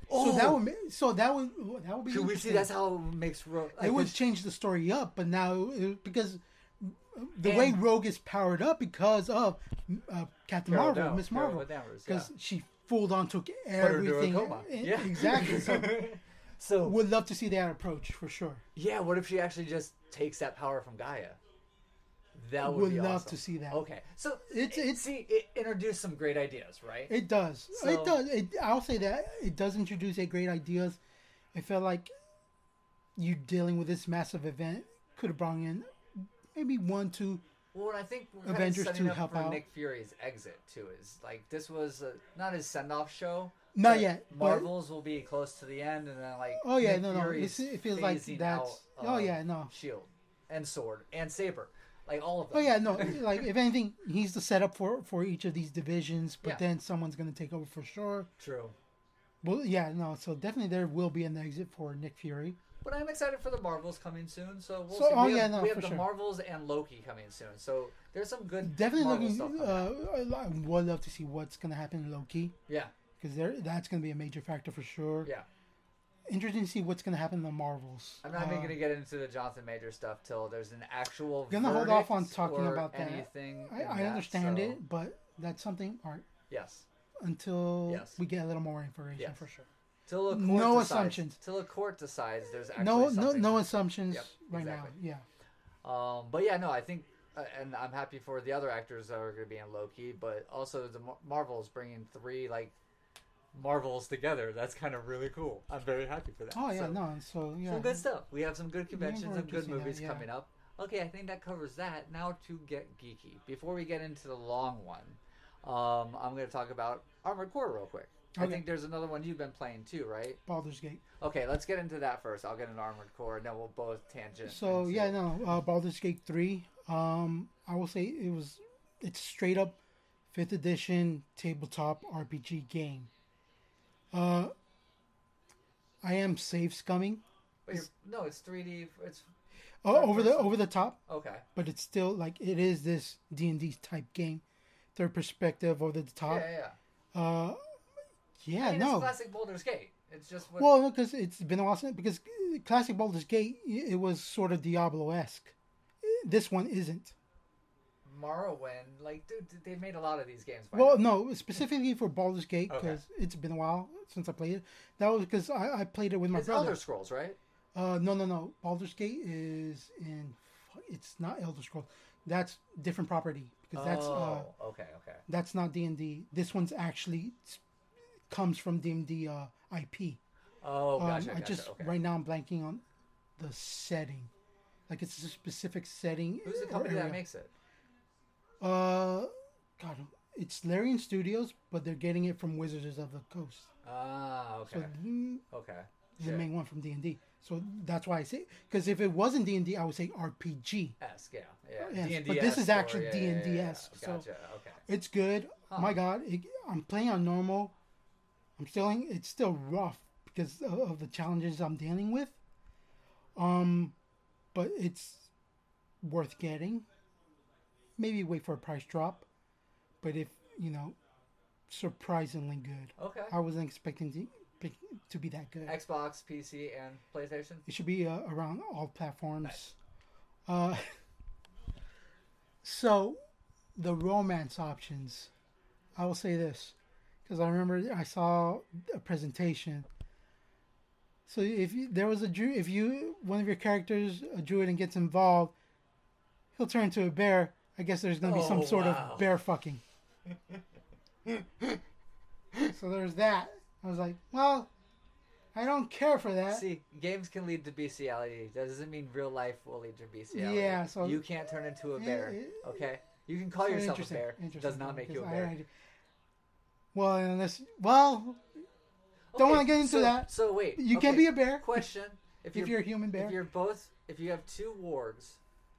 So that would so that would that would be. Could we see that's how it makes Rogue? it would change the story up, but now it, because the And- way Rogue is powered up because of uh, Captain Carol Marvel, Miss Marvel, because yeah. she full on took Put her into a everything. Eh, Yeah, exactly. So so would love to see that approach for sure. yeah, what if she actually just takes that power from Gaia? That would, Would be love awesome. to see that. Okay, so It's- it, it's- see it introduced some great ideas, right? It does. So- it does. It, I'll say that it does introduce a great ideas. I felt like you dealing with this massive event could have brought in maybe one, two. well, I think we're Avengers kind of setting to up help for out. Nick Fury's exit too. Is like this was uh not his send off show. Not yet, but- Marvels will be close to the end, and then like Oh yeah, Nick no, no. It's, it feels like that's. out, oh yeah, no. Shield and sword and saber, like all of them. Oh yeah, no. like if anything, he's the setup for for each of these divisions. But Yeah. then someone's gonna take over for sure. True. Well, yeah, no. So definitely there will be an exit for Nick Fury. But I'm excited for the Marvels coming soon. So we'll So- see. oh, we yeah, have, no, we have the sure. Marvels and Loki coming soon. So there's some good Definitely Marvel looking. stuff. Uh, I would love to see what's gonna happen in Loki Yeah, because there that's gonna be a major factor for sure. yeah. Interesting to see what's gonna happen in the Marvels. I'm not even Uh, going to get into the Jonathan Major stuff till there's an actual. Gonna hold off on talking about that. anything. I, I that, understand so- it, but that's something. Right, Yes. until Yes. we get a little more information Yes. for sure. Till a court No decides, assumptions. Till a court decides there's actually No, no, no to- assumptions Yep, right exactly. now. Yeah. Um, but yeah, no, I think, uh, and I'm happy for the other actors that are going to be in Loki, but also the Mar- Marvels bringing three like Marvels together. That's kind of really cool. I'm very happy for that. Oh yeah, So, no. So yeah. Some good stuff. We have some good conventions to good seeing that, movies yeah. coming up. Okay, I think that covers that. Now to get geeky. Before we get into the long one, um, I'm going to talk about Armored Core real quick. I think there's another one you've been playing too, right? Baldur's Gate. Okay, let's get into that first. I'll get an Armored Core, and then we'll both tangent. So yeah, no. Uh, Baldur's Gate three. Um, I will say it was. It's straight up fifth edition tabletop RPG game. Uh, I am save scumming Wait, no, it's 3D. It's uh, over the over the top, okay. but it's still like it is this D and D type game, third perspective over the Yeah, top. yeah. yeah. Uh, yeah, I mean, no. it's classic Baldur's Gate. It's just what. Well, because it's been a while since because classic Baldur's Gate it was sort of Diablo esque. This one isn't. Morrowind, like, dude, they made a lot of these games. Well, now. no, specifically for Baldur's Gate Okay. because it's been a while since I played it. That was because I, I played it with my it's brother. Elder Scrolls, right? Uh, no, no, no. Baldur's Gate is in. It's not Elder Scrolls. That's different property because that's uh, oh, okay, okay. that's not D and D. This one's actually comes from D and D uh, IP. Oh, Um, gotcha, I gotcha. just okay. right now I'm blanking on the setting. Like it's a specific setting. Who's the company that makes it? Uh, God, it's Larian Studios, but they're getting it from Wizards of the Coast. Ah, okay, So mm, okay. the main one from D and D. So that's why I say because if it wasn't D and D, I would say RPG. Esque, yeah, yeah. Yes, but this is actually D&D yeah. -esque, so- Gotcha. Okay. It's good. Huh. My God, it, I'm playing on normal. I'm still it's still rough because of, the challenges I'm dealing with. Um, but it's worth getting. Maybe wait for a price drop, but if you know, surprisingly good. Okay. I wasn't expecting to to be that good. Xbox, PC, and PlayStation. It should be uh, around all platforms. Uh, so, the romance options. I will say this because I remember I saw a presentation. So if you, there was a druid, if you one of your characters a druid and gets involved, he'll turn into a bear. I guess there's going to be some Oh, sort wow. of bear fucking. so there's that. I was like, well, I don't care for that. See, games can lead to bestiality. That doesn't mean real life will lead to bestiality. Yeah, so- you can't turn into a bear. Okay, you can call yourself a bear. It interesting, does not make you a bear. Well, unless well, don't wanna get into so, that. So wait, you okay, can be a bear Question: If if you're, you're a human bear. if you're both, if you have two wargs,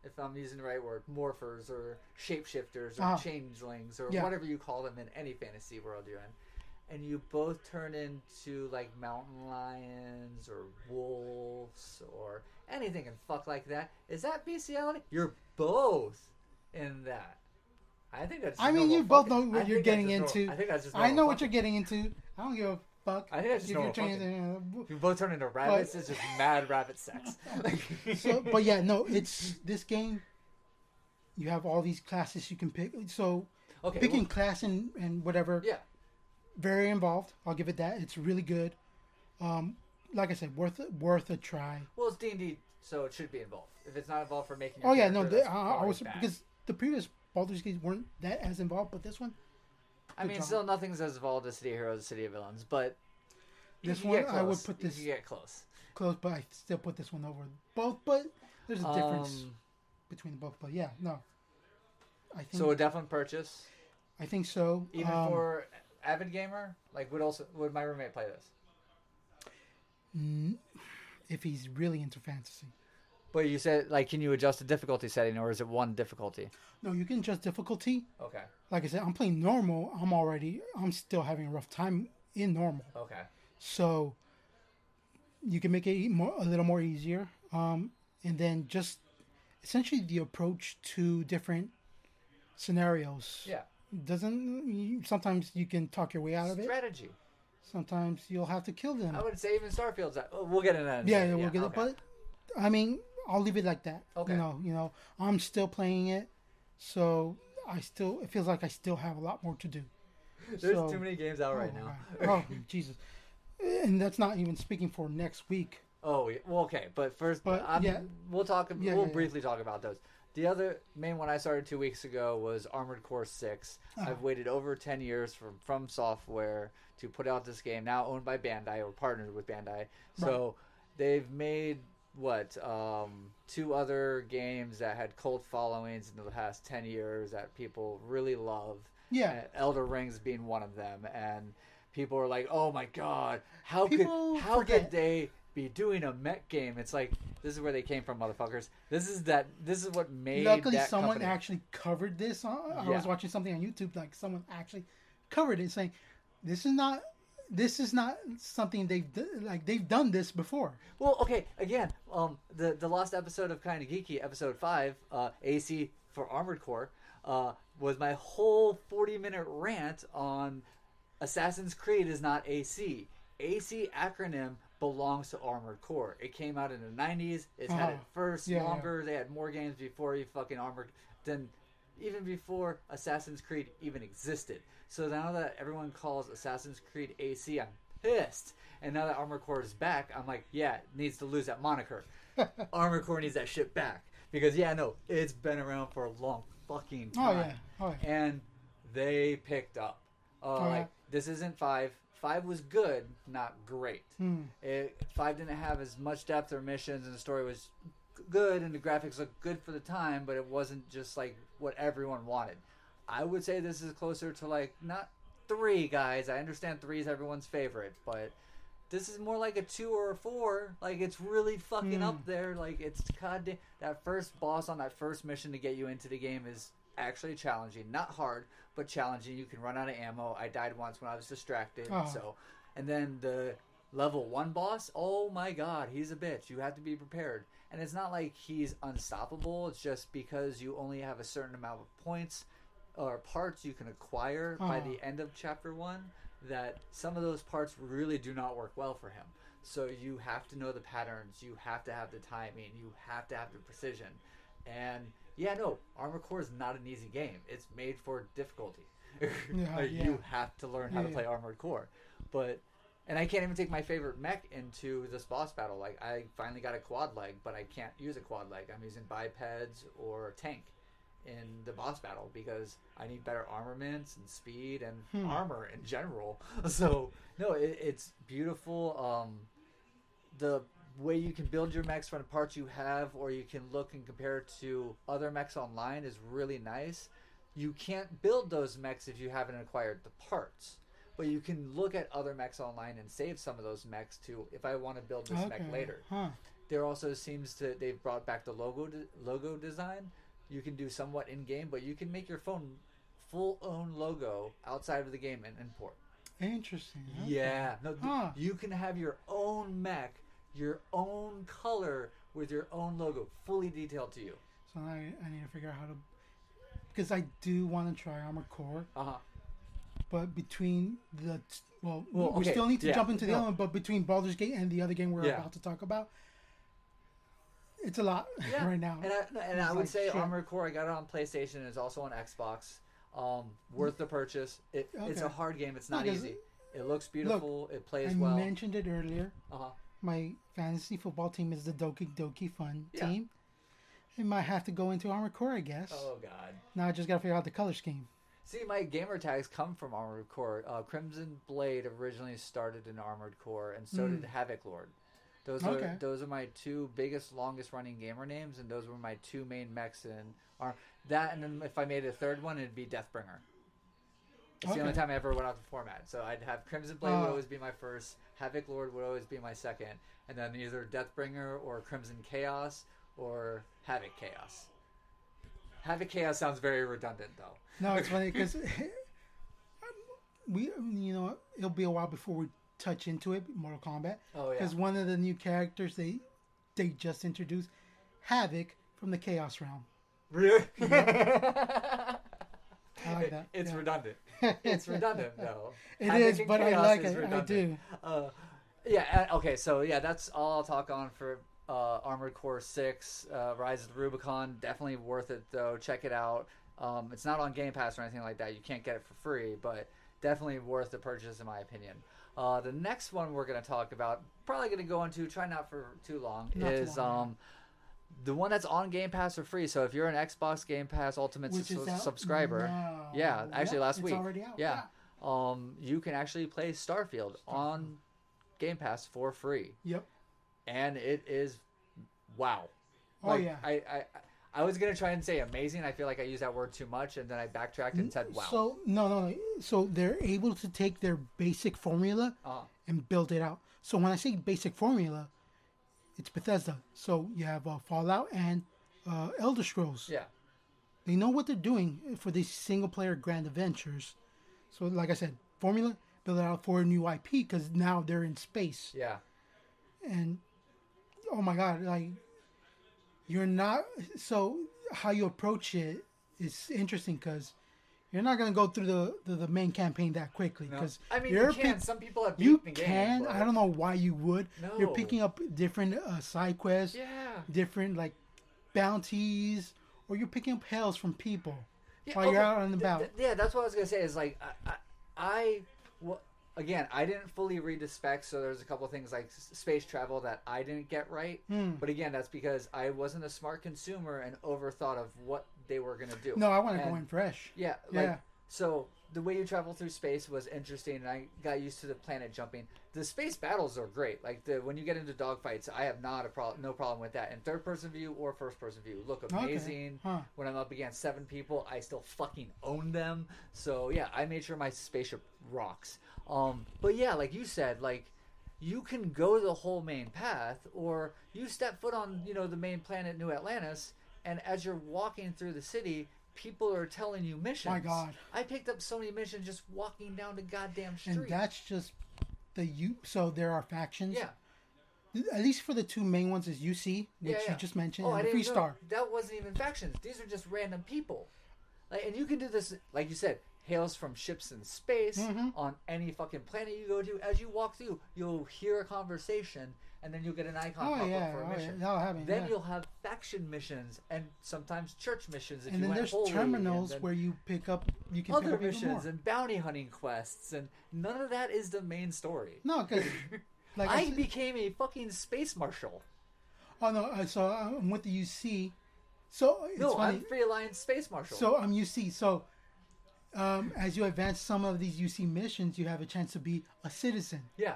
if I'm using the right word, morphers or shapeshifters or Uh-huh. changelings or Yeah. whatever you call them in any fantasy world you're in, and you both turn into like mountain lions or wolves or anything and fuck like that, is that bestiality? You're both in that. I think that's. I mean, you both fucking- know what think you're getting into. I think that's just. I know what fucking. you're getting into. I don't give a fuck. I think that's just if you're to, If you both turn into rabbits, it's just mad rabbit sex. so, but yeah, no, it's this game. You have all these classes you can pick. So okay, picking well, class and, and whatever, yeah, very involved. I'll give it that. It's really good. Um, like I said, worth worth a try. well, it's D and D, so it should be involved. If it's not involved for making. Oh yeah, no, the, I, I was bad. because the previous Baldur's Gate weren't that as involved, but this one, I mean, job. still nothing's as involved as City of Heroes, City of Villains, but This one, I would put this- can get close. close, but I still put this one over both. But there's a difference Um, between the both. But yeah, no, I think so a definite purchase, I think so. even Um, for avid gamer. Like, would also would my roommate play this? if he's really into fantasy. But you said like, can you adjust the difficulty setting, or is it one difficulty? No, you can adjust difficulty. Okay, Like I said, I'm playing normal. I'm already, I'm still having a rough time in normal. okay. So you can make it more, a little more easier. Um, and then just essentially the approach to different scenarios. Yeah, Doesn't you, sometimes you can talk your way out of it. strategy. Sometimes you'll have to kill them. I would say even Starfield's. That. Oh, we'll get into that. Yeah, yeah, we'll get okay. it. But I mean, I'll leave it like that. Okay. You know, you know, I'm still playing it, so I still it feels like I still have a lot more to do. There's so- too many games out right oh, now. God. oh Jesus! And that's not even speaking for next week. Oh, yeah. well, okay, but first, But, I'm, yeah. we'll talk. Yeah, we'll yeah, yeah. briefly talk about those. The other main one I started two weeks ago was Armored Core Six. Uh-huh. I've waited over ten years from FromSoftware to put out this game, now owned by Bandai or partnered with Bandai. So they've made what um, two other games that had cult followings in the past ten years that people really love. Yeah, and Elden Rings being one of them, and people are like, "Oh my god, how People could how forget. could they be doing a mech game?" It's like this is where they came from, motherfuckers. This is that. This is what made. luckily someone company. actually covered this. I I Yeah. was watching something on YouTube, like someone actually covered it, saying, "This is not." This is not something they've like they've done this before. Well, okay, again, um, the the last episode of Kinda Geeky, episode five, uh, AC for Armored Core, uh, was my whole forty minute rant on Assassin's Creed is not AC. AC acronym belongs to Armored Core. It came out in the nineties. It's had Uh-huh. it first Yeah, yeah. longer. They had more games before you fucking Armored than even before Assassin's Creed even existed. So now that everyone calls Assassin's Creed AC, I'm pissed. And now that Armored Core is back, I'm like, yeah, it needs to lose that moniker. Armored Core needs that shit back because yeah, no, it's been around for a long fucking Oh time yeah, oh yeah. and they picked up. Uh, Oh, yeah. like this isn't five. Five was good, not great. Hmm. It, five didn't have as much depth or missions, and the story was good, and the graphics looked good for the time, but it wasn't just like what everyone wanted. I would say this is closer to like not three guys. I understand three is everyone's favorite, but this is more like a two or a four. Like it's really fucking Hmm. up there. Like it's goddamn that first boss on that first mission to get you into the game is actually challenging. Not hard, but challenging. You can run out of ammo. I died once when I was distracted. Oh. So, and then the level one boss. Oh my god, he's a bitch. You have to be prepared. And it's not like he's unstoppable. It's just because you only have a certain amount of points or parts you can acquire by the end of chapter one that some of those parts really do not work well for him. So you have to know the patterns, you have to have the timing, you have to have the precision. And yeah, no, Armor Core is not an easy game. It's made for difficulty. Yeah, Like, yeah. You have to learn how Yeah, to play Armored Core. But And I can't even take my favorite mech into this boss battle. Like I finally got a quad leg, but I can't use a quad leg. I'm using bipeds or tank in the boss battle because I need better armaments and speed and Hmm. armor in general. So no, it, it's beautiful. Um, the way you can build your mechs from the parts you have, or you can look and compare to other mechs online, is really nice. You can't build those mechs if you haven't acquired the parts, but you can look at other mechs online and save some of those mechs to if I want to build this Okay. mech later. Huh. There also seems to they've brought back the logo de- logo design. You can do somewhat in game, but you can make your phone full own logo outside of the game and import. Interesting. okay. Yeah, no, th- Huh. you can have your own mech, your own color with your own logo, fully detailed to you. So I, I need to figure out how to, because I do want to try Armor Core, Uh huh. But between the t- well, Well, we okay, still need to yeah, jump into the no. other one, but between Baldur's Gate and the other game we're Yeah. about to talk about, it's a lot Yeah, right now. And I, and I would like, say shit. Armored Core. I got it on PlayStation. It's also on Xbox. Um, worth the purchase. It, It's a hard game. It's not not 'cause easy. It looks beautiful. it plays I well. I mentioned it earlier. uh huh. My fantasy football team is the Doki Doki Fun Yeah. team. It might have to go into Armored Core, I guess. Oh God. Now I just gotta figure out the color scheme. See, my gamer tags come from Armored Core. Uh, Crimson Blade originally started in Armored Core, and so did Havoc Lord. Those Hmm. Okay. are those are my two biggest, longest running gamer names, and those were my two main mechs in Arm. That, and then if I made a third one, it'd be Deathbringer. It's the only time I ever went off the format. So I'd have Crimson Blade would Oh. always be my first, Havoc Lord would always be my second, and then either Deathbringer or Crimson Chaos or Havoc Chaos. Havoc Chaos sounds very redundant, though. No, it's funny because we, you know, it'll be a while before we touch into it, Mortal Kombat, Oh yeah. because one of the new characters they they just introduced, Havoc from the Chaos Realm. Really? I like that. It's yeah. redundant. It's redundant, though. It Havoc is, but I like it. I do. Uh, yeah. uh, Okay. So yeah, that's all I'll talk on for uh, Armored Core Six, uh, Rise of the Rubicon. Definitely worth it though. Check it out. Um, it's not on Game Pass or anything like that. You can't get it for free, but definitely worth the purchase in my opinion. Uh, the next one we're going to talk about, probably going to go into, try not for too long, Not too is long, um, the one that's on Game Pass for free. So if you're an Xbox Game Pass Ultimate su- subscriber, now. yeah, actually last week. out. Yeah. um, you can actually play Starfield on Game Pass for free, Yep. And it is wow. Oh Like, yeah. I, I I was gonna try and say amazing. I feel like I used that word too much, and then I backtracked and said wow. So no, no, no. So they're able to take their basic formula uh, and build it out. So when I say basic formula, it's Bethesda. So you have uh, Fallout and uh, Elder Scrolls. yeah, They know what they're doing for these single player grand adventures. So like I said, formula build it out for a new IP because now they're in space yeah, and oh my god, like you're not. So how you approach it is interesting because. You're not gonna go through the, the, the main campaign that quickly no. because I mean, you can. pick- Some people have you can. game. but- I don't know why you would. You're picking up different uh, side quests, Yeah, different like bounties, or you're picking up hails from people yeah while you're out and th- about. th- yeah, that's what I was gonna say. Is like I, I, I again, I didn't fully read the specs, so there's a couple of things like s- space travel that I didn't get right. Hmm. But again, that's because I wasn't a smart consumer and overthought of what they were gonna do. No, I want to go in fresh. Yeah, like Yeah. so the way you travel through space was interesting, and I got used to the planet jumping. The space battles are great. Like the when you get into dogfights, I have not a problem, no problem with that. In third person view or first person view, look amazing. Huh. When I'm up against seven people, I still fucking own them. So yeah, I made sure my spaceship rocks. Um, but yeah, like you said, like you can go the whole main path, or you step foot on you know the main planet, New Atlantis, and as you're walking through the city, people are telling you missions. My God. I picked up so many missions just walking down the goddamn street. And that's just the you. So there are factions. yeah, At least for the two main ones is UC, which yeah, yeah. you just mentioned, Oh, I and the Free. Star. That wasn't even factions. These are just random people. Like, and you can do this, like you said, hails from ships in space Mhm. on any fucking planet you go to. As you walk through, you'll hear a conversation, and then you'll get an icon Oh pop up yeah, for a oh, yeah. mission. happen. Then yeah. you'll have faction missions and sometimes church missions if and you then went there's holy, terminals where you pick up you can pick other up even missions and bounty hunting quests, and none of that is the main story. No, because like I, I said- became a fucking space marshal. oh no, uh, so I'm with the UC. So No, funny. I'm Free Alliance Space Marshal. So I'm UC. So um, as you advance some of these UC missions, you have a chance to be a citizen. yeah.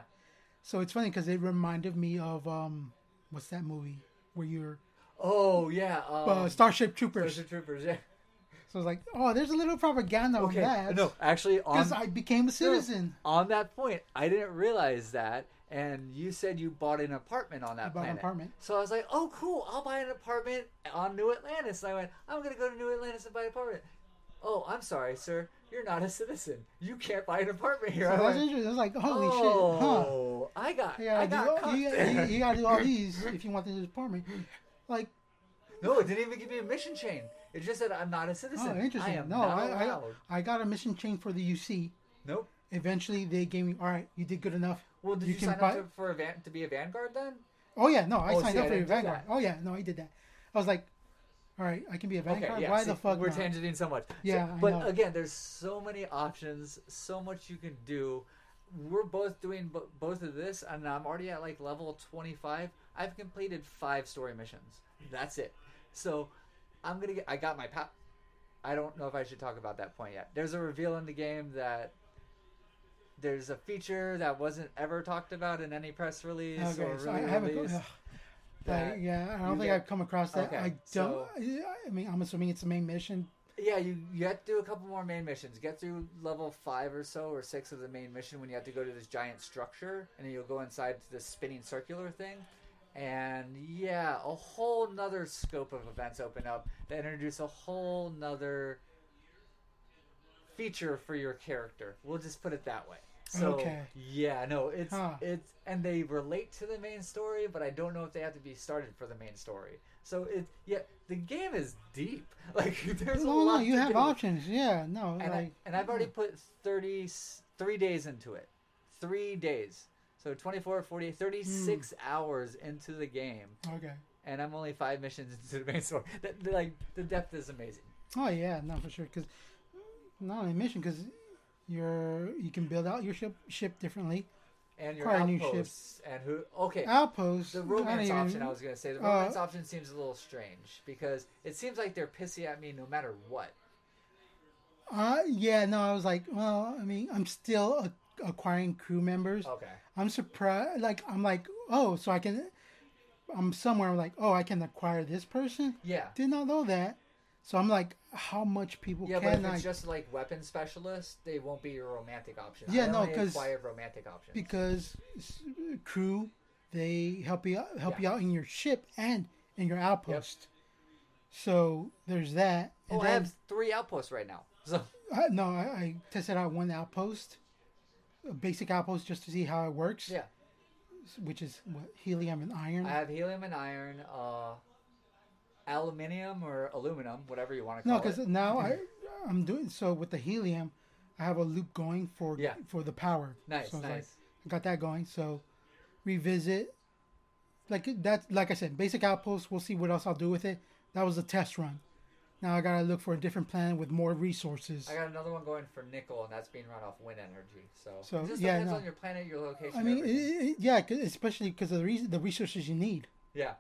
So it's funny because it reminded me of um, what's that movie where you're Oh yeah. Um, uh, Starship Troopers. Starship Troopers. Yeah. So it's like, oh, there's a little propaganda Okay. on that. No, actually, because I became a citizen. on that point, I didn't realize that. And you said you bought an apartment on that bought an apartment. So I was like, "Oh, cool! I'll buy an apartment on New Atlantis." And I went, "I'm gonna go to New Atlantis and buy an apartment." Oh, I'm sorry, sir. You're not a citizen. You can't buy an apartment here. So I that's went, interesting. I was like, holy shit, huh? oh, I got, You I gotta, do, all- you, you, you gotta do all these if you want this apartment. Like, No, it didn't even give me a mission chain. It just said I'm not a citizen. oh, interesting. I am no, not I, I. I got a mission chain for the UC. Nope. Eventually, they gave me, all right, you did good enough. Well, did you, can sign buy- up to, for a van, to be a vanguard then? Oh yeah, no, I Oh, signed see, up for do Vanguard. Oh yeah, no, I did that. I was like, all right, I can be a Vanguard. Okay, yeah. Why see, the fuck we're not? tangenting so much. So- Yeah, I but again, there's so many options, so much you can do. We're both doing bo- both of this, and I'm already at like level 25. I've completed five story missions. That's it. So I'm gonna get. I got my pop. I don't know if I should talk about that point yet. There's a reveal in the game that there's a feature that wasn't ever talked about in any press release Okay, or so really release. That Like, yeah, I don't think get- I've come across that. Okay, I don't. so- I mean, I'm assuming it's the main mission. Yeah, you you have to do a couple more main missions. Get through level five or so, or six of the main mission when you have to go to this giant structure, and then you'll go inside to this spinning circular thing. And yeah, a whole nother scope of events open up that introduce a whole nother feature for your character. We'll just put it that way. So Okay. yeah, no, it's Huh. it's and they relate to the main story, but I don't know if they have to be started for the main story. So it yeah, the game is deep. Like there's a No, lot no, you have do. options. Yeah, no, And, I, like and I've already put 30, s- three days into it. Three days. So 24, 48, 36 Hmm. hours into the game. okay. And I'm only five missions into the main story. The, the, like, the depth is amazing. Oh yeah, no, for sure. Because not only mission, because you're you can build out your ship ship differently. And your Quite new outposts. And who. Okay. Outposts. The romance even- option, I was going to say. The Uh, romance option seems a little strange because it seems like they're pissy at me no matter what. Uh, yeah, no, I was like, well, I mean, I'm still a- acquiring crew members. Okay. I'm surprised. Like, I'm like, oh, so I can. I'm somewhere. I'm like, oh, I can acquire this person. Yeah. Did not know that. So I'm like, how much people Yeah, but can if I? it's just like weapon specialist, they won't be your romantic option. Yeah, I no, only 'cause- acquired romantic options. because crew, they help you out, help Yeah. you out in your ship and in your outpost. So there's that. Oh, And I then, have three outposts right now. So I, no, I, I tested out one outpost, a basic outpost, just to see how it works. yeah, Which is what helium and iron. I have helium and iron, uh, aluminium or aluminum, whatever you want to call No, call because it. now I I'm doing so with the helium. I have a loop going for Yeah. for the power. Nice, so it's like, nice. I got that going. So revisit. Like that, like I said, basic outpost. We'll see what else I'll do with it. That was a test run. Now I gotta look for a different plan with more resources. I got another one going for nickel, and that's being run off wind energy. So, So, it just yeah, depends no. on your planet, your location. I mean, it, it, yeah, especially because of the reason, the resources you need. yeah.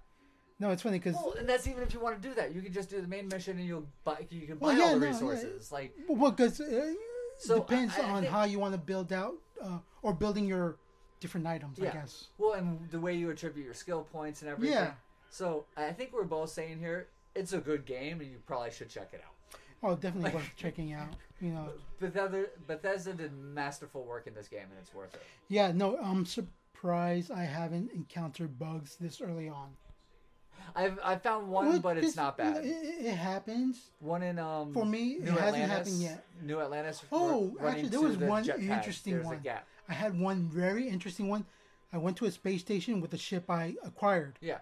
No, it's funny because Well, and that's even if you want to do that. You can just do the main mission, and you'll buy. You can buy Well, yeah, all the no, yeah. resources. Like, well, because uh, So, depends I- I on how you want to build out uh, or building your different items. I guess. well, and the way you attribute your skill points and everything. Yeah. So I think we're both saying here, it's a good game, and you probably should check it out. Oh, definitely Like- worth checking out. You know. Bethesda, Bethesda did masterful work in this game, and it's worth it. Yeah, no, I'm surprised I haven't encountered bugs this early on. I've I found one, Well, but it's not bad. It, happens. One in um For me, it New hasn't happened yet. New Atlantis. Oh, actually, there was the one interesting There's one. a. I had one very interesting one. I went to a space station with the ship I acquired, Yeah,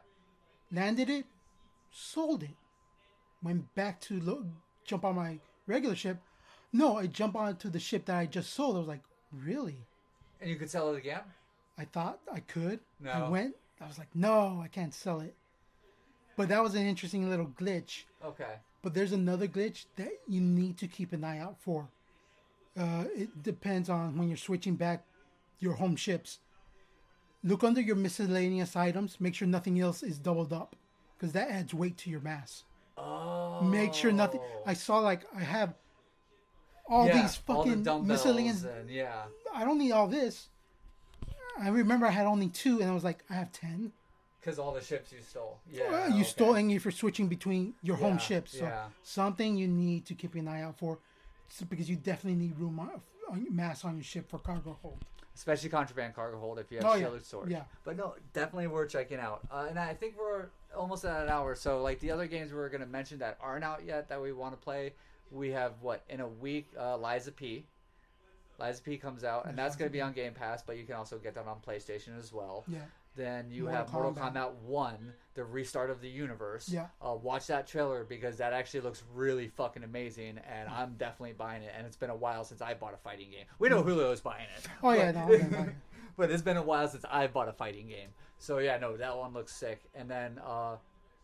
landed it, sold it, went back to lo- jump on my regular ship. No, I jump onto the ship that I just sold. I was like, really? and you could sell it again. I thought I could. No. I went I was like, no, I can't sell it. But that was an interesting little glitch. Okay. But there's another glitch that you need to keep an eye out for. Uh, it depends on when you're switching back your home ships. Look under your miscellaneous items. Make sure nothing else is doubled up, because that adds weight to your mass. Oh. Make sure nothing. I saw like I have all Yeah, these all the fucking miscellaneous. and yeah. I don't need all this. I remember I had only two, and I was like, I have ten. Because all the ships you stole. Yeah. Well, you okay. stole, and if you're switching between your home Yeah, ships, so yeah. something you need to keep an eye out for, because you definitely need room on, on mass on your ship for cargo hold. especially contraband cargo hold if you have Oh, yeah. shielded storage. Yeah. But no, definitely worth checking out. Uh, and I think we're almost at an hour. So like the other games we were going to mention that aren't out yet that we want to play, we have what in a week. Uh, Lies of P. Lies of P comes out, and that's going to be on Game Pass, but you can also get that on PlayStation as well. Yeah, Then you Mortal have Mortal Kombat. Kombat 1, the restart of the universe. Yeah. Uh, watch that trailer because that actually looks really fucking amazing, and I'm definitely buying it. And it's been a while since I bought a fighting game. We know Julio's buying it. Oh, yeah, but- no, I'm gonna it. but it's been a while since I bought a fighting game. So yeah, no, that one looks sick. And then uh,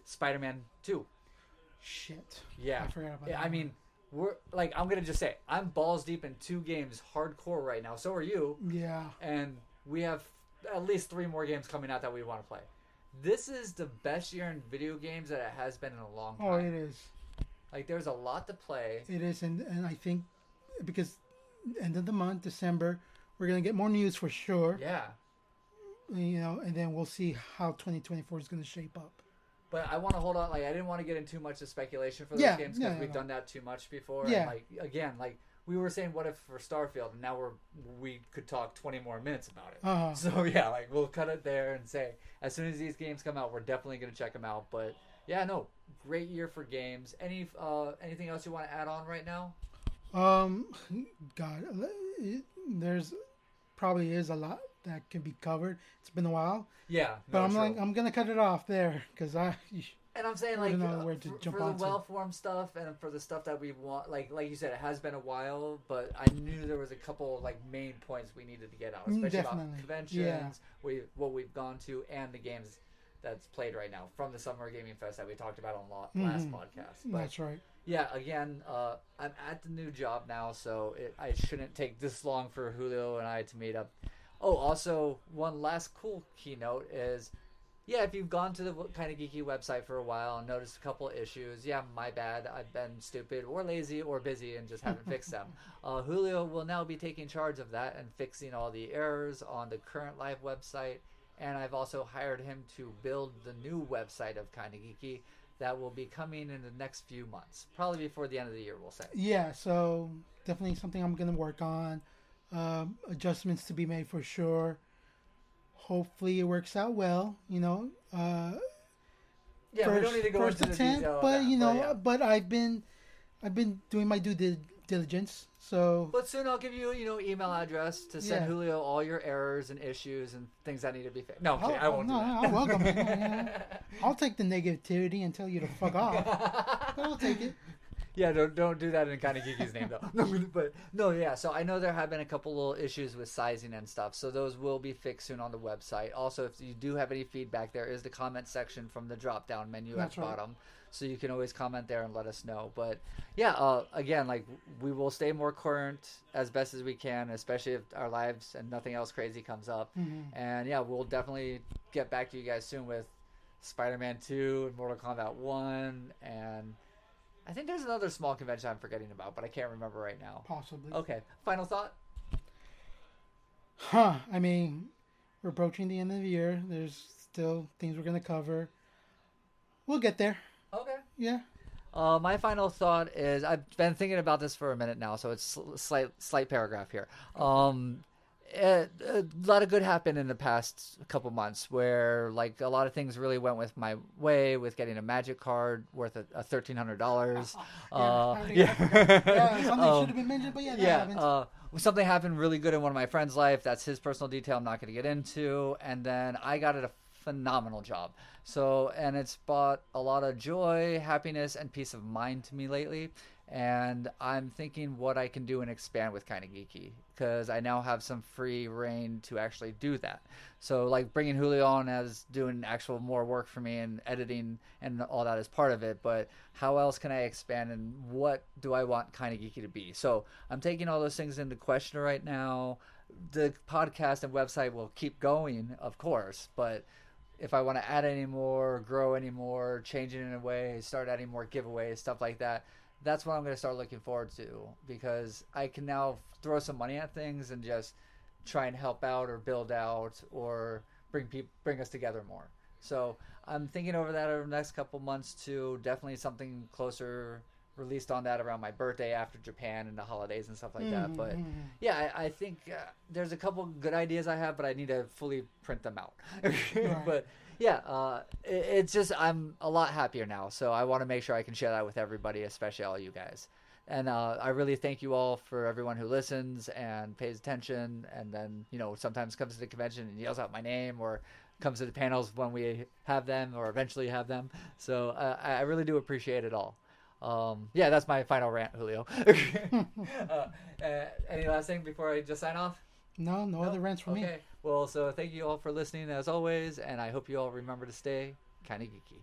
Spider-Man 2. shit. Yeah. I forgot about Yeah, that. I mean, we're like I'm gonna just say I'm balls deep in two games hardcore right now. So are you Yeah, and we have at least three more games coming out that we want to play. This is the best year in video games that it has been in a long oh, time. oh, it is. Like there's a lot to play. It is, and and I think because end of the month, December, we're gonna get more news for sure. Yeah. You know, and then we'll see how 2024 is gonna shape up. But I want to hold on. Like I didn't want to get into too much of speculation for those Yeah, games because we've yeah. done that too much before. Yeah. And like again, like we were saying, what if for Starfield, and now we're we could talk twenty more minutes about it. Uh-huh. So yeah, like we'll cut it there and say as soon as these games come out, we're definitely gonna check them out. But yeah, no, great year for games. Any uh anything else you want to add on right now? Um, God, there's probably is a lot that can be covered. It's been a while, Yeah, but no, I'm true. like, I'm gonna cut it off there because I. And I'm saying like uh, where to for, jump for the well formed stuff and for the stuff that we want like like you said it has been a while but I knew there was a couple like main points we needed to get out Mm, especially about conventions Yeah. we what we've gone to and the games that's played right now from the summer gaming fest that we talked about on la- last Mhm. podcast but That's right. yeah again uh, I'm at the new job now so it, I shouldn't take this long for Julio and I to meet up oh also one last cool keynote is yeah, if you've gone to the Kinda Geeky website for a while and noticed a couple issues, yeah, my bad. I've been stupid or lazy or busy and just haven't fixed them. Uh, Julio will now be taking charge of that and fixing all the errors on the current live website. And I've also hired him to build the new website of Kinda Geeky that will be coming in the next few months, probably before the end of the year. We'll say. Yeah, so definitely something I'm gonna work on. Um, adjustments to be made for sure. Hopefully, it works out well. You know, uh, Yeah, we don't need to go first into the attempt, of but that, you know, yeah. but I've been, I've been doing my due diligence. So But soon I'll give you, you know, email address to send Yeah. Julio all your errors and issues and things that need to be fixed. No, I'll, I won't no, do that. I'll welcome it. yeah. I'll take the negativity and tell you to fuck off. But I'll take it. Yeah, don't don't do that in Kinda Geeky's name though. No, but no, yeah. So I know there have been a couple little issues with sizing and stuff. So those will be fixed soon on the website. Also, if you do have any feedback, there is the comment section from the drop down menu That's at right. bottom. So you can always comment there and let us know. But yeah, uh, again, like we will stay more current as best as we can, especially if our lives and nothing else crazy comes up. Mhm. And yeah, we'll definitely get back to you guys soon with Spider-Man 2 and Mortal Kombat 1 and I think there's another small convention I'm forgetting about, but I can't remember right now. Possibly. Okay, final thought. Huh. I mean, we're approaching the end of the year. There's still things we're gonna cover. We'll get there. Okay. Yeah. Uh, my final thought is I've been thinking about this for a minute now, so it's sl- slight slight paragraph here. Um, a lot of good happened in the past couple months, where like a lot of things really went with my way, with getting a magic card worth a, a thirteen hundred dollars. Uh, I think I forgot. yeah. Something Um, should have been mentioned, but yeah, yeah, happened. uh, something happened really good in one of my friends' life. That's his personal detail. I'm not going to get into. And then I got it a phenomenal job. So, and it's brought a lot of joy, happiness, and peace of mind to me lately. And I'm thinking what I can do and expand with Kinda Geeky because I now have some free reign to actually do that. So like bringing Julio on as doing actual more work for me and editing and all that is part of it. But how else can I expand and what do I want Kinda Geeky to be? So I'm taking all those things into question right now. The podcast and website will keep going, of course, but if I want to add any more, grow any more, change it in a way, start adding more giveaways, stuff like that that's what I'm going to start looking forward to because I can now throw some money at things and just try and help out or build out or bring people bring us together more. So I'm thinking over that over the next couple months to Definitely something closer released on that around my birthday after Japan and the holidays and stuff like that. But Mm-hmm. yeah, I, I think uh, there's a couple good ideas I have, but I need to fully print them out. But yeah, uh, it, it's just I'm a lot happier now, so I want to make sure I can share that with everybody, especially all you guys. And uh, I really thank you all for everyone who listens and pays attention, and then you know sometimes comes to the convention and yells out my name or comes to the panels when we have them or eventually have them. So uh, I I really do appreciate it all. Um, yeah, that's my final rant, Julio. uh, uh, any last thing before I just sign off? No, no, other rants for me. Well, so thank you all for listening as always, and I hope you all remember to stay Kinda Geeky.